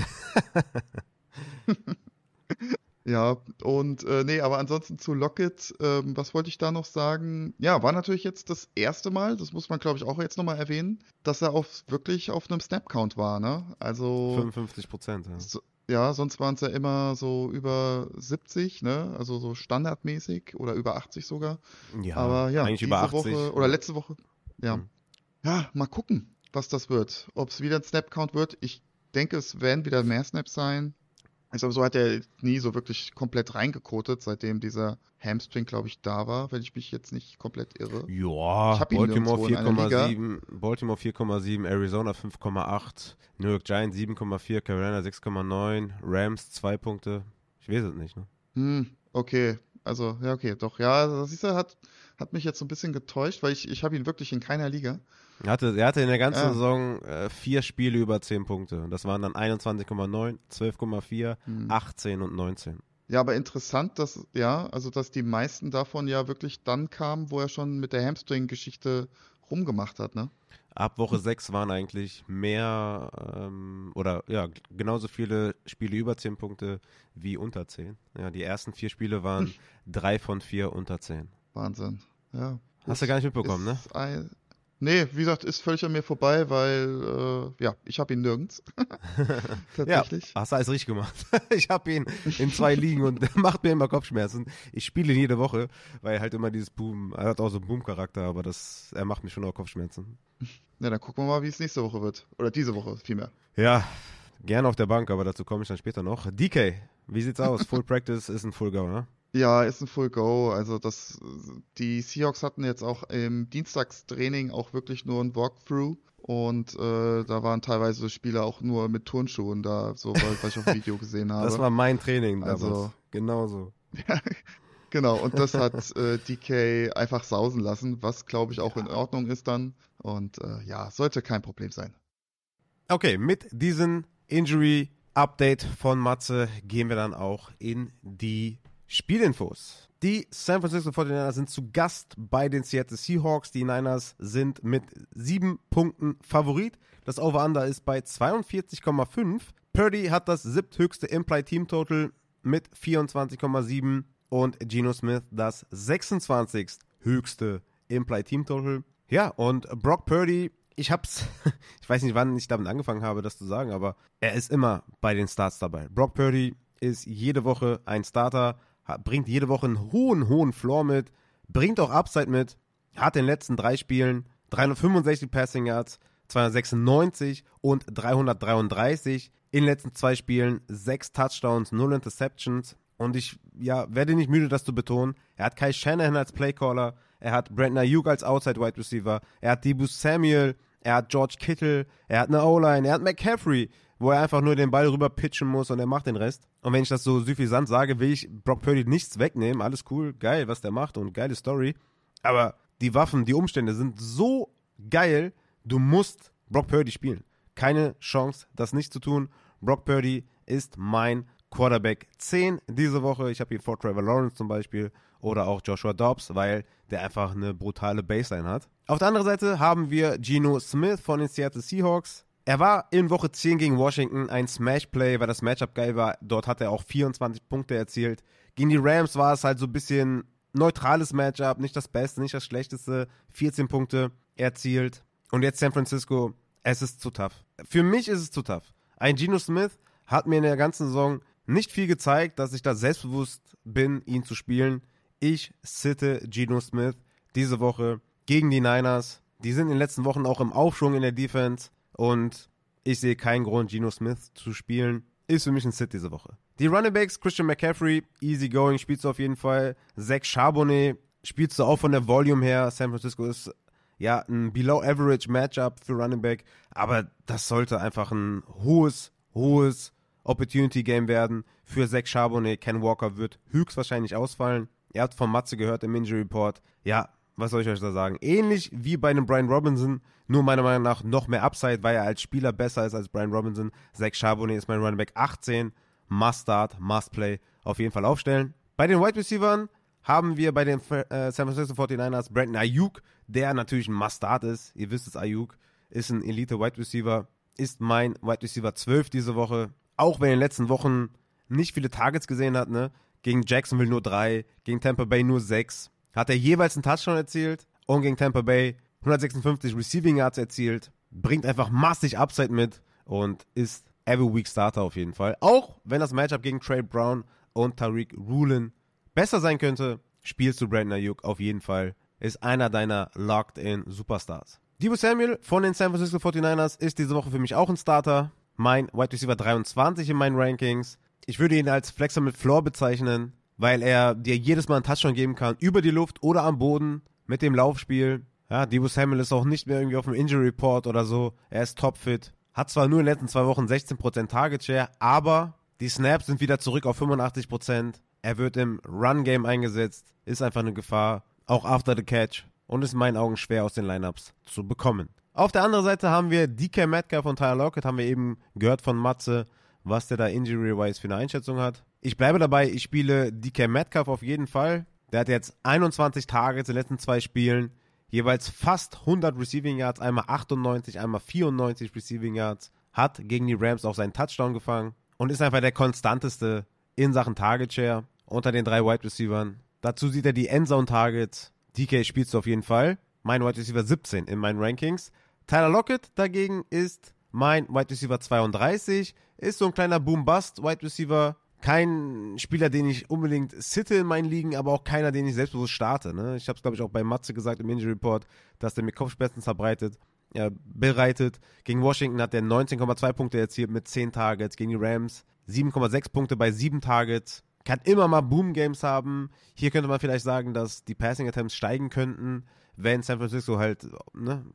ja, und äh, nee, aber ansonsten zu Lockett, ähm, was wollte ich da noch sagen? Ja, war natürlich jetzt das erste Mal, das muss man glaube ich auch jetzt nochmal erwähnen, dass er auf, wirklich auf einem Snap-Count war, ne? Also. 55 Prozent, ja. So, ja, sonst waren es ja immer so über 70, ne? Also so standardmäßig oder über 80 sogar. Ja, aber ja, eigentlich über 80. Woche oder letzte Woche ja. Mhm. Ja, mal gucken, was das wird. Ob es wieder ein Snap-Count wird. Ich denke, es werden wieder mehr Snaps sein. Also so hat er nie so wirklich komplett reingekotet, seitdem dieser Hamstring, glaube ich, da war, wenn ich mich jetzt nicht komplett irre. Ja, Baltimore 4,7, Baltimore 4,7, Arizona 5,8, New York Giants 7,4, Carolina 6,9, Rams 2 Punkte. Ich weiß es nicht, ne? Hm, okay. Also, ja, okay, doch, ja, das ist er, hat, hat mich jetzt so ein bisschen getäuscht, weil ich, ich habe ihn wirklich in keiner Liga. Er hatte, er hatte in der ganzen ja. Saison äh, vier Spiele über 10 Punkte. Das waren dann 21,9, 12,4, hm. 18 und 19. Ja, aber interessant, dass, ja, also dass die meisten davon ja wirklich dann kamen, wo er schon mit der Hamstring-Geschichte rumgemacht hat, ne? Ab Woche 6 waren eigentlich mehr ähm, oder ja, genauso viele Spiele über 10 Punkte wie unter 10. Ja, die ersten vier Spiele waren [laughs] drei von vier unter 10. Wahnsinn. Ja. Hast du gar nicht mitbekommen, ne? Ein, nee, wie gesagt, ist völlig an mir vorbei, weil äh, ja, ich habe ihn nirgends. [laughs] Tatsächlich. Ja, hast du alles richtig gemacht. [laughs] ich habe ihn in zwei Ligen und [laughs] macht mir immer Kopfschmerzen. Ich spiele ihn jede Woche, weil halt immer dieses Boom, er hat auch so einen Boom-Charakter, aber das, er macht mich schon auch Kopfschmerzen. Na, dann gucken wir mal, wie es nächste Woche wird. Oder diese Woche vielmehr. Ja, gerne auf der Bank, aber dazu komme ich dann später noch. DK, wie sieht's aus? Full Practice ist ein Full Go, ne? Ja, ist ein Full Go. Also das, die Seahawks hatten jetzt auch im Dienstagstraining auch wirklich nur ein Walkthrough. Und äh, da waren teilweise Spieler auch nur mit Turnschuhen da, so was ich auf Video [laughs] gesehen habe. Das war mein Training damals. Also, genauso. [laughs] Genau, und das hat äh, DK einfach sausen lassen, was glaube ich auch ja. in Ordnung ist dann. Und äh, ja, sollte kein Problem sein. Okay, mit diesem Injury Update von Matze gehen wir dann auch in die Spielinfos. Die San Francisco 49ers sind zu Gast bei den Seattle Seahawks. Die Niners sind mit sieben Punkten Favorit. Das Over-Under ist bei 42,5. Purdy hat das siebthöchste Implied Team Total mit 24,7 und Geno Smith das 26. höchste Imply Team Total. Ja, und Brock Purdy, ich hab's, [laughs] ich weiß nicht, wann ich damit angefangen habe, das zu sagen, aber er ist immer bei den Starts dabei. Brock Purdy ist jede Woche ein Starter, bringt jede Woche einen hohen, hohen Floor mit, bringt auch Upside mit, hat in den letzten drei Spielen 365 Passing Yards, 296 und 333. In den letzten zwei Spielen sechs Touchdowns, null Interceptions. Und ich ja, werde nicht müde, das zu betonen. Er hat Kai Shanahan als Playcaller, er hat Brandon Ayuk als Outside Wide Receiver, er hat Debu Samuel, er hat George Kittle, er hat eine O-Line, er hat McCaffrey, wo er einfach nur den Ball rüber pitchen muss und er macht den Rest. Und wenn ich das so suffisant sage, will ich Brock Purdy nichts wegnehmen. Alles cool, geil, was der macht und geile Story. Aber die Waffen, die Umstände sind so geil, du musst Brock Purdy spielen. Keine Chance, das nicht zu tun. Brock Purdy ist mein Quarterback 10 diese Woche. Ich habe hier vor Trevor Lawrence zum Beispiel oder auch Joshua Dobbs, weil der einfach eine brutale Baseline hat. Auf der anderen Seite haben wir Geno Smith von den Seattle Seahawks. Er war in Woche 10 gegen Washington ein Smash-Play, weil das Matchup geil war. Dort hat er auch 24 Punkte erzielt. Gegen die Rams war es halt so ein bisschen neutrales Matchup, nicht das Beste, nicht das Schlechteste. 14 Punkte erzielt. Und jetzt San Francisco, es ist zu tough. Für mich ist es zu tough. Ein Geno Smith hat mir in der ganzen Saison nicht viel gezeigt, dass ich da selbstbewusst bin, ihn zu spielen. Ich sitte Geno Smith diese Woche gegen die Niners. Die sind in den letzten Wochen auch im Aufschwung in der Defense und ich sehe keinen Grund, Geno Smith zu spielen. Ist für mich ein Sit diese Woche. Die Running Backs, Christian McCaffrey, easy going, spielst du auf jeden Fall. Zach Charbonnet spielst du auch von der Volume her. San Francisco ist ja ein Below Average Matchup für Running Back, aber das sollte einfach ein hohes, hohes Opportunity Game werden für Zach Charbonnet. Ken Walker wird höchstwahrscheinlich ausfallen. Ihr habt von Matze gehört im Injury Report. Ja, was soll ich euch da sagen? Ähnlich wie bei einem Brian Robinson, nur meiner Meinung nach noch mehr Upside, weil er als Spieler besser ist als Brian Robinson. Zach Charbonnet ist mein Running Back 18. Must start, must play. Auf jeden Fall aufstellen. Bei den Wide Receivers haben wir bei den äh, San Francisco 49ers Brandon Ayuk, der natürlich ein Must-Start ist. Ihr wisst es, Ayuk ist ein Elite-Wide Receiver, ist mein Wide Receiver 12 diese Woche. Auch wenn er in den letzten Wochen nicht viele Targets gesehen hat, ne? Gegen Jacksonville nur drei, gegen Tampa Bay nur sechs. Hat er jeweils einen Touchdown erzielt und gegen Tampa Bay 156 Receiving Yards erzielt. Bringt einfach massig Upside mit und ist every week Starter auf jeden Fall. Auch wenn das Matchup gegen Trey Brown und Tariq Rulin besser sein könnte, spielst du Brandon Ayuk auf jeden Fall. Ist einer deiner Locked-in Superstars. Debo Samuel von den San Francisco 49ers ist diese Woche für mich auch ein Starter. Mein Wide Receiver 23 in meinen Rankings. Ich würde ihn als Flexer mit Floor bezeichnen, weil er dir jedes Mal einen Touchdown geben kann, über die Luft oder am Boden mit dem Laufspiel. Ja, Debo Samuel ist auch nicht mehr irgendwie auf dem Injury Report oder so. Er ist topfit. Hat zwar nur in den letzten zwei Wochen 16% Target Share, aber die Snaps sind wieder zurück auf 85%. Er wird im Run-Game eingesetzt, ist einfach eine Gefahr, auch after the catch und ist in meinen Augen schwer aus den Lineups zu bekommen. Auf der anderen Seite haben wir DK Metcalf von Tyler Lockett, haben wir eben gehört von Matze, was der da injury-wise für eine Einschätzung hat. Ich bleibe dabei, ich spiele DK Metcalf auf jeden Fall. Der hat jetzt 21 Targets in den letzten zwei Spielen, jeweils fast 100 Receiving Yards, einmal 98, einmal 94 Receiving Yards, hat gegen die Rams auch seinen Touchdown gefangen und ist einfach der konstanteste in Sachen Target Share unter den drei Wide Receivers. Dazu sieht er die Endzone Targets. DK spielst du auf jeden Fall. Mein Wide Receiver 17 in meinen Rankings. Tyler Lockett dagegen ist mein Wide Receiver 32. Ist so ein kleiner Boom-Bust Wide Receiver. Kein Spieler, den ich unbedingt sitte in meinen Ligen, aber auch keiner, den ich selbstbewusst starte. Ne? Ich habe es, glaube ich, auch bei Matze gesagt im Injury Report, dass der mir Kopfschmerzen verbreitet, bereitet. Gegen Washington hat er 19,2 Punkte erzielt mit 10 Targets. Gegen die Rams 7,6 Punkte bei 7 Targets. Kann immer mal Boom-Games haben. Hier könnte man vielleicht sagen, dass die Passing-Attempts steigen könnten, wenn San Francisco halt ne,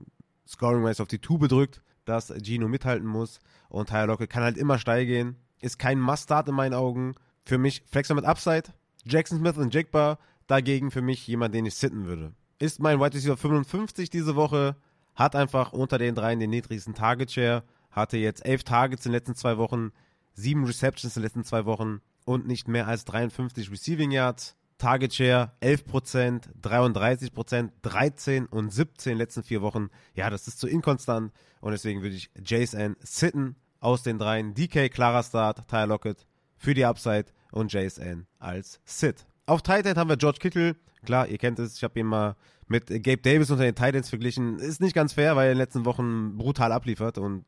Scoring-wise auf die Tube drückt, dass Gino mithalten muss. Und Tyler Lockett kann halt immer steil gehen. Ist kein Must-Start in meinen Augen. Für mich Flexer mit Upside. Jackson Smith und Jigba dagegen für mich jemand, den ich sitten würde. Ist mein Wide Receiver 55 diese Woche. Hat einfach unter den dreien den niedrigsten Target Share. Hatte jetzt elf Targets in den letzten zwei Wochen sieben Receptions in den letzten zwei Wochen und nicht mehr als 53 Receiving Yards. Target Share 11%, 33%, 13 und 17 in den letzten vier Wochen. Ja, das ist zu inkonstant und deswegen würde ich JSN sitten aus den dreien. DK klarer Start, Tyler Lockett für die Upside und JSN als Sit. Auf Tight End haben wir George Kittle, Klar, ihr kennt es, ich habe ihn mal mit Gabe Davis unter den Titans verglichen. Ist nicht ganz fair, weil er in den letzten Wochen brutal abliefert und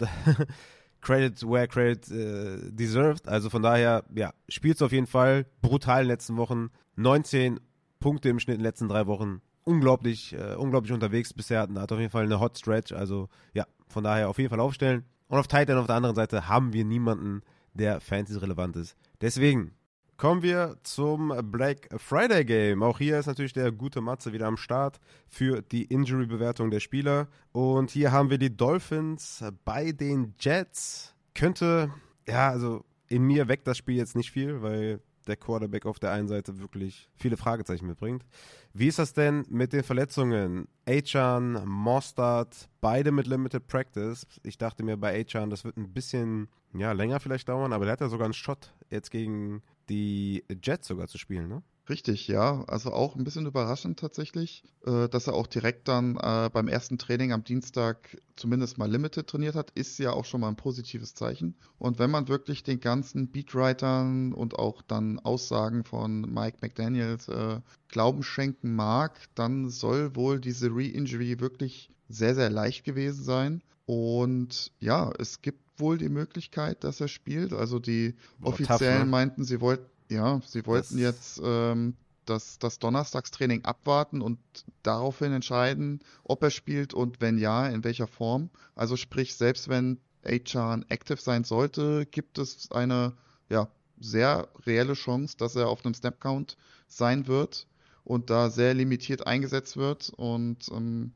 [laughs] Credit where Credit äh, deserved. Also von daher, ja, spielt es auf jeden Fall brutal in den letzten Wochen. 19 Punkte im Schnitt in den letzten drei Wochen. Unglaublich, äh, unglaublich unterwegs bisher. Hat auf jeden Fall eine Hot Stretch. Also ja, von daher auf jeden Fall aufstellen. Und auf Titan auf der anderen Seite haben wir niemanden, der Fantasy relevant ist. Deswegen Kommen wir zum Black Friday Game. Auch hier ist natürlich der gute Matze wieder am Start für die Injury-Bewertung der Spieler. Und hier haben wir die Dolphins bei den Jets. Könnte, ja, also in mir weckt das Spiel jetzt nicht viel, weil der Quarterback auf der einen Seite wirklich viele Fragezeichen mitbringt. Wie ist das denn mit den Verletzungen? Achan, Mostard, beide mit Limited Practice. Ich dachte mir bei Achan, das wird ein bisschen ja, länger vielleicht dauern, aber der hat ja sogar einen Shot jetzt gegen die Jets sogar zu spielen, ne? Richtig, ja. Also auch ein bisschen überraschend tatsächlich, äh, dass er auch direkt dann äh, beim ersten Training am Dienstag zumindest mal Limited trainiert hat, ist ja auch schon mal ein positives Zeichen. Und wenn man wirklich den ganzen Beatwritern und auch dann Aussagen von Mike McDaniels äh, Glauben schenken mag, dann soll wohl diese Re-Injury wirklich sehr, sehr leicht gewesen sein. Und ja, es gibt wohl die Möglichkeit, dass er spielt. Also die Offiziellen tough, ne? meinten, sie wollten, ja, sie wollten das jetzt ähm, das, das Donnerstagstraining abwarten und daraufhin entscheiden, ob er spielt und wenn ja, in welcher Form. Also sprich, selbst wenn Achan active sein sollte, gibt es eine ja, sehr reelle Chance, dass er auf einem Snapcount sein wird und da sehr limitiert eingesetzt wird. Und ähm,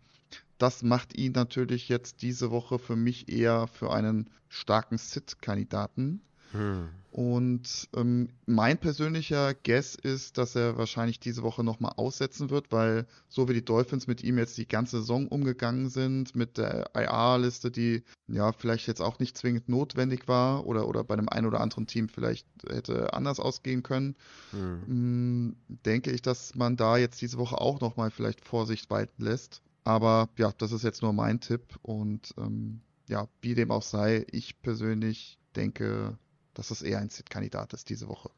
das macht ihn natürlich jetzt diese Woche für mich eher für einen starken Sit-Kandidaten. Hm. Und ähm, mein persönlicher Guess ist, dass er wahrscheinlich diese Woche nochmal aussetzen wird, weil so wie die Dolphins mit ihm jetzt die ganze Saison umgegangen sind, mit der IR-Liste, die ja vielleicht jetzt auch nicht zwingend notwendig war oder, oder bei einem einen oder anderen Team vielleicht hätte anders ausgehen können, hm. mh, mm, denke ich, dass man da jetzt diese Woche auch nochmal vielleicht Vorsicht walten lässt. Aber ja, das ist jetzt nur mein Tipp und ähm, ja, wie dem auch sei, ich persönlich denke, dass es eher ein Sit-Kandidat ist diese Woche.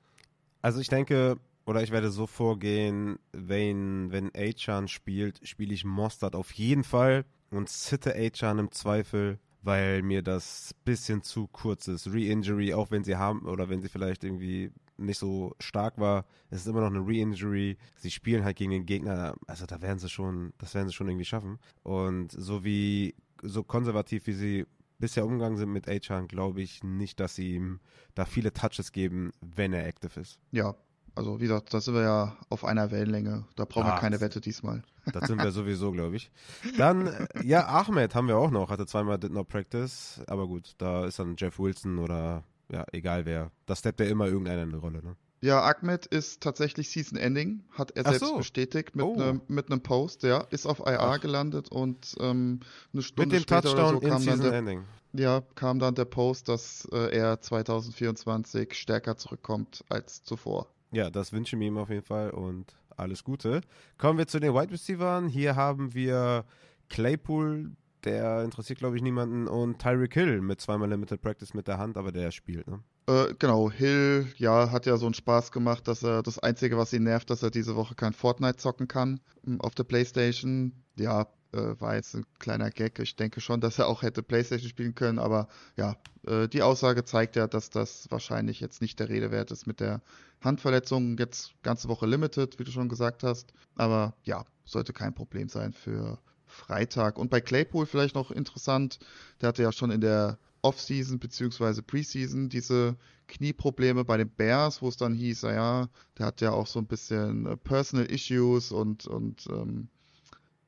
Also ich denke, oder ich werde so vorgehen, wenn, wenn Achan spielt, spiele ich Mostard auf jeden Fall und sitte Achan im Zweifel, weil mir das bisschen zu kurz ist. Re-Injury, auch wenn sie haben, oder wenn sie vielleicht irgendwie nicht so stark war. Es ist immer noch eine Re-Injury. Sie spielen halt gegen den Gegner. Also da werden sie schon, das werden sie schon irgendwie schaffen. Und so wie, so konservativ wie sie bisher umgegangen sind mit Achan, glaube ich nicht, dass sie ihm da viele Touches geben, wenn er active ist. Ja, also wie gesagt, da sind wir ja auf einer Wellenlänge. Da brauchen ah, wir keine Wette diesmal. Das sind wir [laughs] sowieso, glaube ich. Dann, ja, Ahmed haben wir auch noch, hatte zweimal Did Not Practice, aber gut, da ist dann Jeff Wilson oder ja, egal wer. Da steppt ja immer irgendeiner in eine Rolle, ne? Ja, Ahmed ist tatsächlich Season Ending, hat er Ach selbst so. bestätigt mit, oh. ne, einem Post, ja, ist auf IR Ach. gelandet und ähm, eine Stunde mit dem später Touchdown so kam dann der, Ending. Ja, kam dann der Post, dass äh, er 2024 stärker zurückkommt als zuvor. Ja, das wünsche ich ihm auf jeden Fall und alles Gute. Kommen wir zu den Wide Receivers. Hier haben wir Claypool, der interessiert, glaube ich, niemanden. Und Tyreek Hill mit zweimal Limited Practice mit der Hand, aber der spielt, ne? Äh, genau, Hill, ja, hat ja so einen Spaß gemacht, dass er das Einzige, was ihn nervt, dass er diese Woche kein Fortnite zocken kann hm, auf der Playstation. Ja, äh, war jetzt ein kleiner Gag. Ich denke schon, dass er auch hätte Playstation spielen können, aber ja, äh, die Aussage zeigt ja, dass das wahrscheinlich jetzt nicht der Rede wert ist mit der Handverletzung. Jetzt ganze Woche limited, wie du schon gesagt hast. Aber ja, sollte kein Problem sein für Freitag. Und bei Claypool vielleicht noch interessant, der hatte ja schon in der Offseason bzw. Preseason diese Knieprobleme bei den Bears, wo es dann hieß, naja, der hat ja auch so ein bisschen äh, Personal Issues und, und ähm,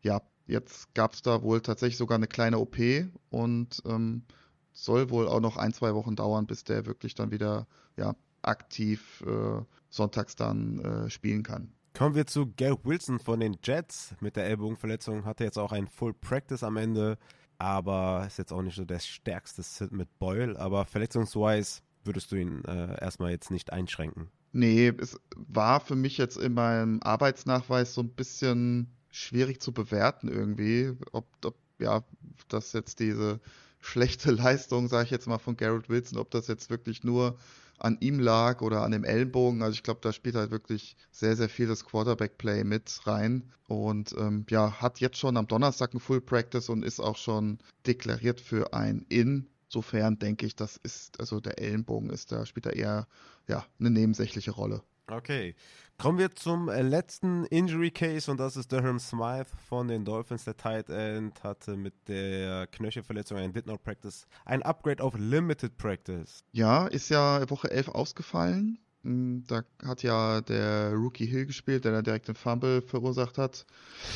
ja, jetzt gab es da wohl tatsächlich sogar eine kleine OP und ähm, soll wohl auch noch ein, zwei Wochen dauern, bis der wirklich dann wieder ja, aktiv äh, sonntags dann äh, spielen kann. Kommen wir zu Garrett Wilson von den Jets mit der Ellbogenverletzung. Hatte jetzt auch ein Full Practice am Ende, aber ist jetzt auch nicht so der stärkste Sit mit Boyle. Aber verletzungsweise würdest du ihn äh, erstmal jetzt nicht einschränken. Nee, es war für mich jetzt in meinem Arbeitsnachweis so ein bisschen schwierig zu bewerten irgendwie, ob, ob ja, das jetzt diese schlechte [laughs] Leistung, sage ich jetzt mal, von Garrett Wilson, ob das jetzt wirklich nur an ihm lag oder an dem Ellenbogen. Also ich glaube, da spielt halt wirklich sehr, sehr viel das Quarterback-Play mit rein. Und ähm, ja, hat jetzt schon am Donnerstag ein Full Practice und ist auch schon deklariert für ein In. Insofern denke ich, das ist, also der Ellenbogen ist da, spielt da eher ja, eine nebensächliche Rolle. Okay. Kommen wir zum äh, letzten Injury Case und das ist Durham Smythe von den Dolphins. Der Tight End hatte mit der Knöchelverletzung ein Did Not Practice, ein Upgrade auf Limited Practice. Ja, ist ja Woche 11 ausgefallen. Hm, da hat ja der Rookie Hill gespielt, der da direkt den Fumble verursacht hat.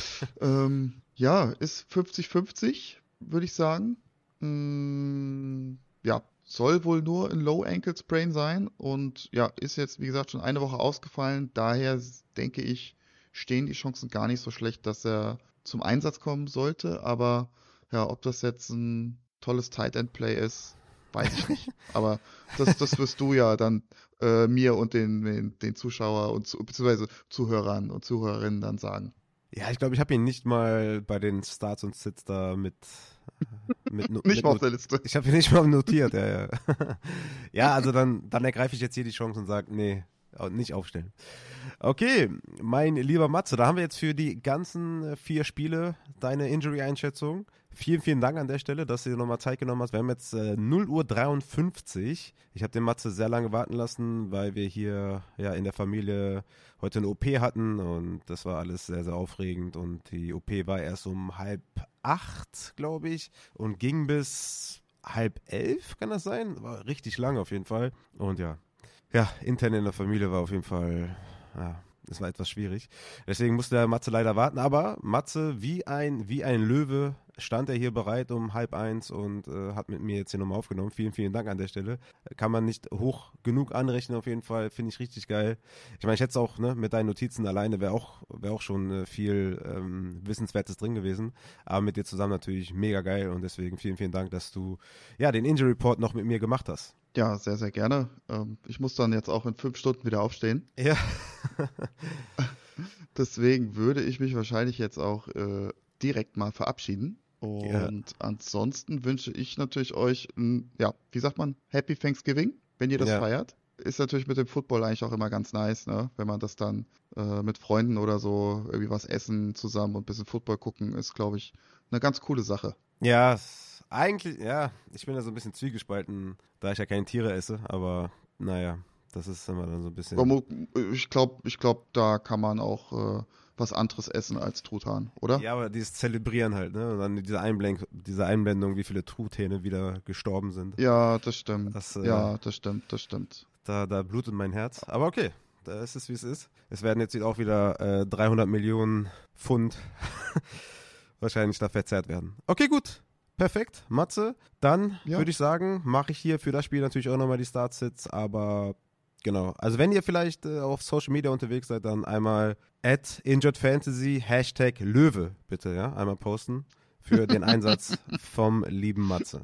[laughs] ähm, ja, ist 50-50, würde ich sagen. Hm, ja, soll wohl nur ein Low Ankle Sprain sein und ja, ist jetzt, wie gesagt, schon eine Woche ausgefallen. Daher denke ich, stehen die Chancen gar nicht so schlecht, dass er zum Einsatz kommen sollte. Aber ja, ob das jetzt ein tolles Tight End Play ist, weiß ich nicht. [laughs] Aber das, das wirst du ja dann äh, mir und den, den, den Zuschauer und zu, beziehungsweise Zuhörern und Zuhörerinnen dann sagen. Ja, ich glaube, ich habe ihn nicht mal bei den Starts und Sits da mit mit, [laughs] nicht mit, mal auf der Liste. Ich habe hier nicht mal notiert, ja, ja. [laughs] ja, also dann, dann ergreife ich jetzt hier die Chance und sage, nee, nicht aufstellen. Okay, mein lieber Matze, da haben wir jetzt für die ganzen äh, vier Spiele deine Injury-Einschätzung. Vielen, vielen Dank an der Stelle, dass du dir nochmal Zeit genommen hast. Wir haben jetzt äh, 0 Uhr 53. Ich habe den Matze sehr lange warten lassen, weil wir hier ja in der Familie heute eine OP hatten und das war alles sehr, sehr aufregend und die OP war erst um halb acht, glaube ich, und ging bis halb elf, kann das sein? War richtig lang auf jeden Fall. Und ja, ja, intern in der Familie war auf jeden Fall, ja, es war etwas schwierig. Deswegen musste der Matze leider warten. Aber Matze, wie ein, wie ein Löwe, stand er hier bereit um halb eins und äh, hat mit mir jetzt hier nochmal aufgenommen. Vielen, vielen Dank an der Stelle. Kann man nicht hoch genug anrechnen, auf jeden Fall. Finde ich richtig geil. Ich meine, ich hätte es auch ne, mit deinen Notizen alleine, wäre auch, wär auch schon äh, viel ähm, Wissenswertes drin gewesen. Aber mit dir zusammen natürlich mega geil und deswegen vielen, vielen Dank, dass du ja den Injury Report noch mit mir gemacht hast. Ja, sehr, sehr gerne. Ähm, ich muss dann jetzt auch in fünf Stunden wieder aufstehen. Ja. [laughs] Deswegen würde ich mich wahrscheinlich jetzt auch äh, direkt mal verabschieden. Und ja. ansonsten wünsche ich natürlich euch, ein, ja, wie sagt man, Happy Thanksgiving, wenn ihr das ja. feiert. Ist natürlich mit dem Football eigentlich auch immer ganz nice, ne? Wenn man das dann äh, mit Freunden oder so irgendwie was essen zusammen und ein bisschen Football gucken, ist, glaube ich, eine ganz coole Sache. Ja, eigentlich, ja, ich bin da so ein bisschen zwiegespalten, da ich ja keine Tiere esse, aber naja, das ist immer dann so ein bisschen. Ich glaube, ich glaub, da kann man auch äh, was anderes essen als Truthahn, oder? Ja, aber dieses Zelebrieren halt, ne? Und dann diese, Einblend diese Einblendung, wie viele Truthähne wieder gestorben sind. Ja, das stimmt. Das, äh, ja, das stimmt, das stimmt. Da, da blutet mein Herz. Aber okay, da ist es, wie es ist. Es werden jetzt auch wieder äh, 300 Millionen Pfund [laughs] wahrscheinlich da verzerrt werden. Okay, gut. Perfekt, Matze. Dann ja. würde ich sagen, mache ich hier für das Spiel natürlich auch nochmal die Startsits, aber genau. Also wenn ihr vielleicht äh, auf Social Media unterwegs seid, dann einmal at InjuredFantasy, Hashtag Löwe, bitte, ja, einmal posten für den [laughs] Einsatz vom lieben Matze.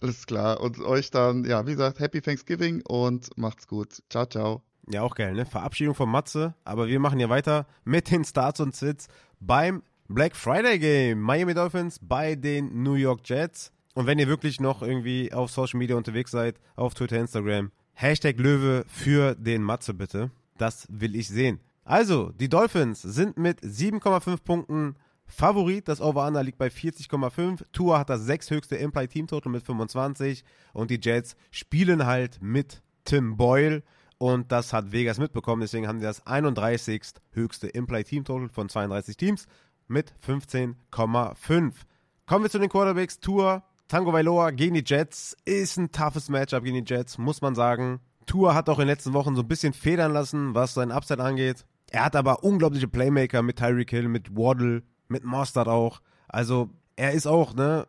Alles klar. Und euch dann, ja, wie gesagt, Happy Thanksgiving und macht's gut. Ciao, ciao. Ja, auch geil, ne? Verabschiedung von Matze. Aber wir machen hier weiter mit den Starts und Sits beim Black Friday Game. Miami Dolphins bei den New York Jets. Und wenn ihr wirklich noch irgendwie auf Social Media unterwegs seid, auf Twitter, Instagram, Hashtag Löwe für den Matze bitte. Das will ich sehen. Also, die Dolphins sind mit 7,5 Punkten Favorit. Das Over-Under liegt bei 40,5. Tua hat das sechsthöchste Implied Team Total mit 25. Und die Jets spielen halt mit Tim Boyle. Und das hat Vegas mitbekommen. Deswegen haben sie das 31. höchste Implied Team Total von 32 Teams mit 15,5. Kommen wir zu den Quarterbacks. Tour, Tango Vailoa gegen die Jets ist ein toughes Matchup gegen die Jets, muss man sagen. Tour hat auch in den letzten Wochen so ein bisschen federn lassen, was sein Upside angeht. Er hat aber unglaubliche Playmaker mit Tyreek Hill, mit Waddle, mit Mostard auch. Also er ist auch, ne,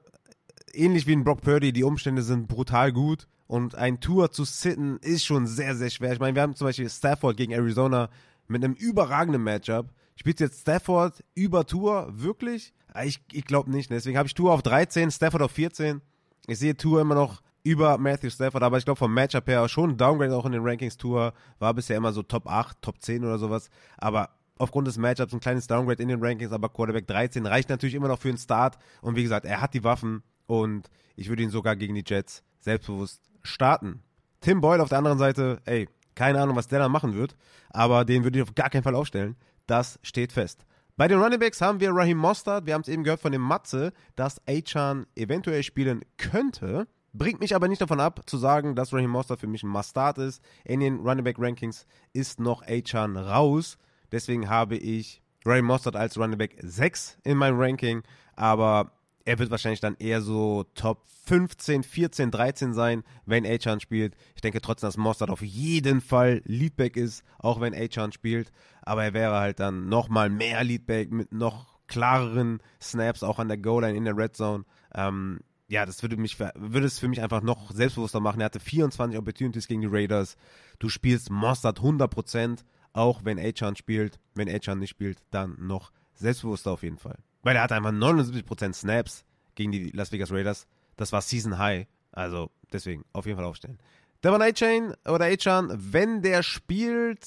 ähnlich wie ein Brock Purdy, die Umstände sind brutal gut. Und ein Tour zu sitten ist schon sehr, sehr schwer. Ich meine, wir haben zum Beispiel Stafford gegen Arizona mit einem überragenden Matchup. Spielt jetzt Stafford über Tour wirklich? Ah, ich, ich glaube nicht. Ne? Deswegen habe ich Tour auf 13, Stafford auf 14. Ich sehe Tour immer noch über Matthew Stafford, aber ich glaube vom Matchup her schon Downgrade auch in den Rankings Tour. War bisher immer so Top 8, Top 10 oder sowas. Aber aufgrund des Matchups ein kleines Downgrade in den Rankings, aber Quarterback 13 reicht natürlich immer noch für einen Start. Und wie gesagt, er hat die Waffen und ich würde ihn sogar gegen die Jets selbstbewusst starten. Tim Boyle auf der anderen Seite, ey, keine Ahnung, was der da machen wird, aber den würde ich auf gar keinen Fall aufstellen. Das steht fest. Bei den Running Backs haben wir Raheem Mostert. Wir haben es eben gehört von dem Matze, dass Achan eventuell spielen könnte. Bringt mich aber nicht davon ab, zu sagen, dass Raheem Mostert für mich ein Must-Start ist. In den Running Back Rankings ist noch Achan raus. Deswegen habe ich Raheem Mostert als Running Back 6 in meinem Ranking. Aber er wird wahrscheinlich dann eher so Top 15, 14, 13 sein, wenn Achan spielt. Ich denke trotzdem, dass Mostert auf jeden Fall Leadback ist, auch wenn Achan spielt. Aber er wäre halt dann nochmal mehr Leadback mit noch klareren Snaps, auch an der Goal-Line in der Red Zone. Ähm, ja, das würde mich würde es für mich einfach noch selbstbewusster machen. Er hatte 24 Opportunities gegen die Raiders. Du spielst Mostert 100%, auch wenn Achan spielt. Wenn Achan nicht spielt, dann noch selbstbewusster auf jeden Fall. Weil er hatte einfach 79% Snaps gegen die Las Vegas Raiders. Das war Season High. Also deswegen auf jeden Fall aufstellen. Devon A-Chain oder A-Chan, wenn der spielt,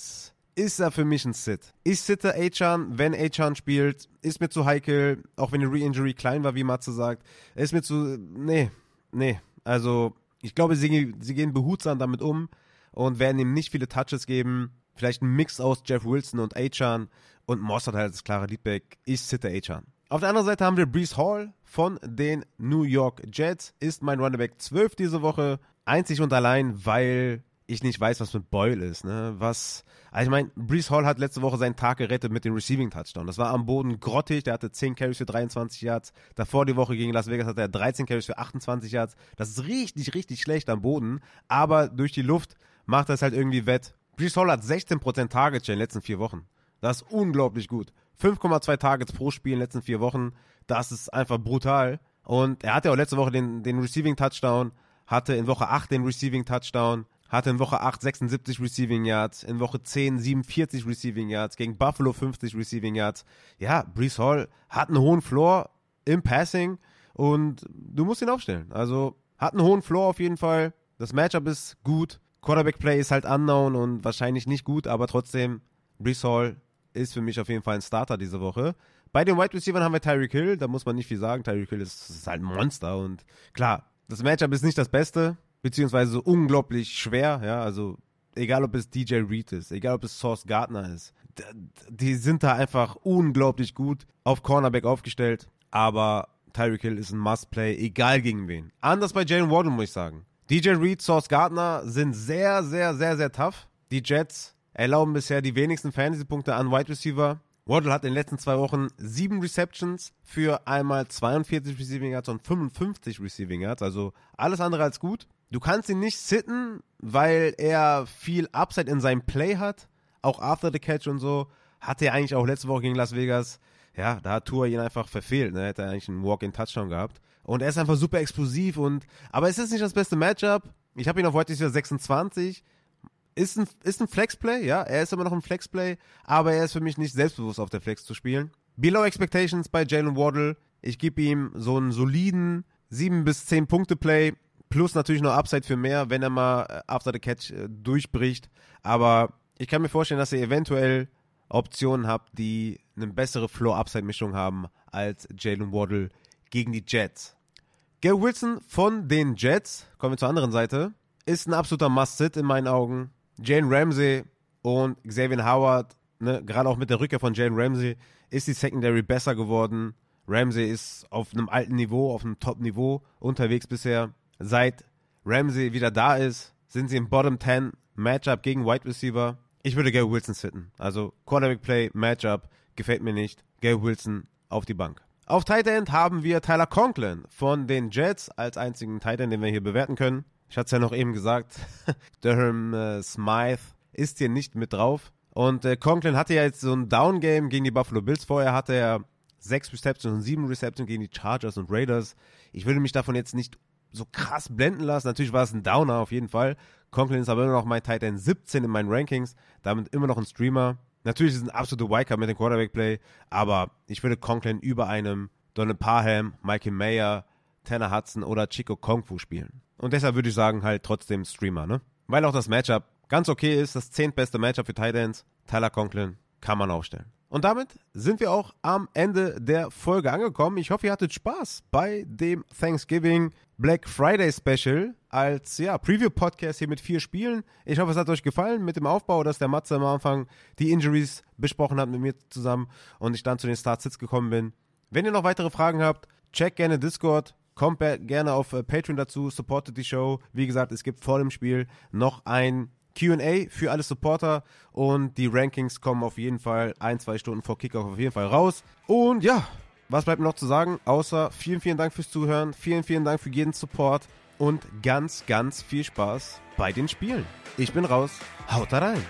ist er für mich ein Sit. Ich sitte A-Chan, wenn A-Chan spielt. Ist mir zu heikel, auch wenn die Re-Injury klein war, wie Matze sagt. Ist mir zu. Nee, nee. Also, ich glaube, sie, sie gehen behutsam damit um und werden ihm nicht viele Touches geben. Vielleicht ein Mix aus Jeff Wilson und A-Chan und Moss hat halt das klare Leadback. Ich sitte A-Chan. Auf der anderen Seite haben wir Brees Hall von den New York Jets. Ist mein Running Back 12 diese Woche. Einzig und allein, weil ich nicht weiß, was mit Boyle ist. Ne? Was, also ich meine, Brees Hall hat letzte Woche seinen Tag gerettet mit dem Receiving Touchdown. Das war am Boden grottig. Der hatte 10 Carries für 23 Yards. Davor die Woche gegen Las Vegas hatte er 13 Carries für 28 Yards. Das ist richtig, richtig schlecht am Boden. Aber durch die Luft macht es halt irgendwie wett. Brees Hall hat 16% Targets in den letzten vier Wochen. Das ist unglaublich gut. 5,2 Targets pro Spiel in den letzten vier Wochen. Das ist einfach brutal. Und er hatte auch letzte Woche den, den Receiving Touchdown, hatte in Woche 8 den Receiving Touchdown, hatte in Woche 8 76 Receiving Yards, in Woche 10 47 Receiving Yards, gegen Buffalo 50 Receiving Yards. Ja, Brees Hall hat einen hohen Floor im Passing und du musst ihn aufstellen. Also hat einen hohen Floor auf jeden Fall. Das Matchup ist gut. Quarterback Play ist halt unknown und wahrscheinlich nicht gut, aber trotzdem Brees Hall ist für mich auf jeden Fall ein Starter diese Woche. Bei den Wide Receivers haben wir Tyreek Hill, da muss man nicht viel sagen. Tyreek Hill ist, ist halt ein Monster und klar, das Matchup ist nicht das Beste, beziehungsweise so unglaublich schwer, ja, also egal ob es DJ Reed ist, egal ob es Source Gardner ist, die sind da einfach unglaublich gut auf Cornerback aufgestellt, aber Tyreek Hill ist ein Must-Play, egal gegen wen. Anders bei Jalen Warden, muss ich sagen. DJ Reed, Source Gardner sind sehr, sehr, sehr, sehr tough. Die Jets erlauben bisher die wenigsten Fantasy-Punkte an Wide Receiver. Waddle hat in den letzten zwei Wochen sieben Receptions für einmal 42 Receiving Yards und 55 Receiving Yards, also alles andere als gut. Du kannst ihn nicht sitten, weil er viel Upside in seinem Play hat, auch after the catch und so. Hatte er eigentlich auch letzte Woche gegen Las Vegas. Ja, da hat Tour ihn einfach verfehlt. Ne? Hätte er eigentlich einen Walk-in-Touchdown gehabt. Und er ist einfach super explosiv und, aber es ist nicht das beste Matchup. Ich habe ihn auf heute 26. Ist ein, ist ein Flexplay, ja, er ist immer noch ein Flexplay, aber er ist für mich nicht selbstbewusst auf der Flex zu spielen. Below Expectations bei Jalen Waddle. Ich gebe ihm so einen soliden 7 bis 10 Punkte Play plus natürlich noch Upside für mehr, wenn er mal äh, after the catch äh, durchbricht. Aber ich kann mir vorstellen, dass ihr eventuell Optionen habt, die eine bessere Floor-Upside-Mischung haben als Jalen Waddle gegen die Jets. Gary Wilson von den Jets, kommen wir zur anderen Seite, ist ein absoluter Must-Sit in meinen Augen. Jane Ramsey und Xavier Howard, ne, gerade auch mit der Rückkehr von Jane Ramsey, ist die Secondary besser geworden. Ramsey ist auf einem alten Niveau, auf einem Top-Niveau unterwegs bisher. Seit Ramsey wieder da ist, sind sie im Bottom 10 Matchup gegen Wide Receiver. Ich würde Gary Wilson sitten. Also Quarterback Play, Matchup, gefällt mir nicht. Gary Wilson auf die Bank. Auf Tight End haben wir Tyler Conklin von den Jets als einzigen Tight End, den wir hier bewerten können. Ich hatte es ja noch eben gesagt, [laughs] Durham äh, Smythe ist hier nicht mit drauf. Und äh, Conklin hatte ja jetzt so ein Down-Game gegen die Buffalo Bills. Vorher hatte er sechs Receptions und sieben Receptions gegen die Chargers und Raiders. Ich würde mich davon jetzt nicht so krass blenden lassen. Natürlich war es ein Downer auf jeden Fall. Conklin ist aber immer noch mein Tight End 17 in meinen Rankings. Damit immer noch ein Streamer. Natürlich ist es ein absoluter Wildcard mit dem Quarterback-Play. Aber ich würde Conklin über einem Donald Parham, Michael Mayer, Tanner Hudson oder Chico Kongfu spielen. Und deshalb würde ich sagen, halt trotzdem Streamer, ne? Weil auch das Matchup ganz okay ist, das zehntbeste Matchup für Titans. Tyler Conklin kann man aufstellen. Und damit sind wir auch am Ende der Folge angekommen. Ich hoffe, ihr hattet Spaß bei dem Thanksgiving Black Friday Special. als ja, Preview-Podcast hier mit vier Spielen. Ich hoffe, es hat euch gefallen mit dem Aufbau, dass der Matze am Anfang die Injuries besprochen hat mit mir zusammen und ich dann zu den Startsits gekommen bin. Wenn ihr noch weitere Fragen habt, check gerne Discord, kommt gerne auf äh, Patreon dazu, supportet die Show. Wie gesagt, es gibt vor dem Spiel noch ein QA für alle Supporter und die Rankings kommen auf jeden Fall ein, zwei Stunden vor Kickoff auf jeden Fall raus. Und ja, was bleibt noch zu sagen, außer vielen, vielen Dank fürs Zuhören, vielen, vielen Dank für jeden Support und ganz, ganz viel Spaß bei den Spielen. Ich bin raus, haut rein.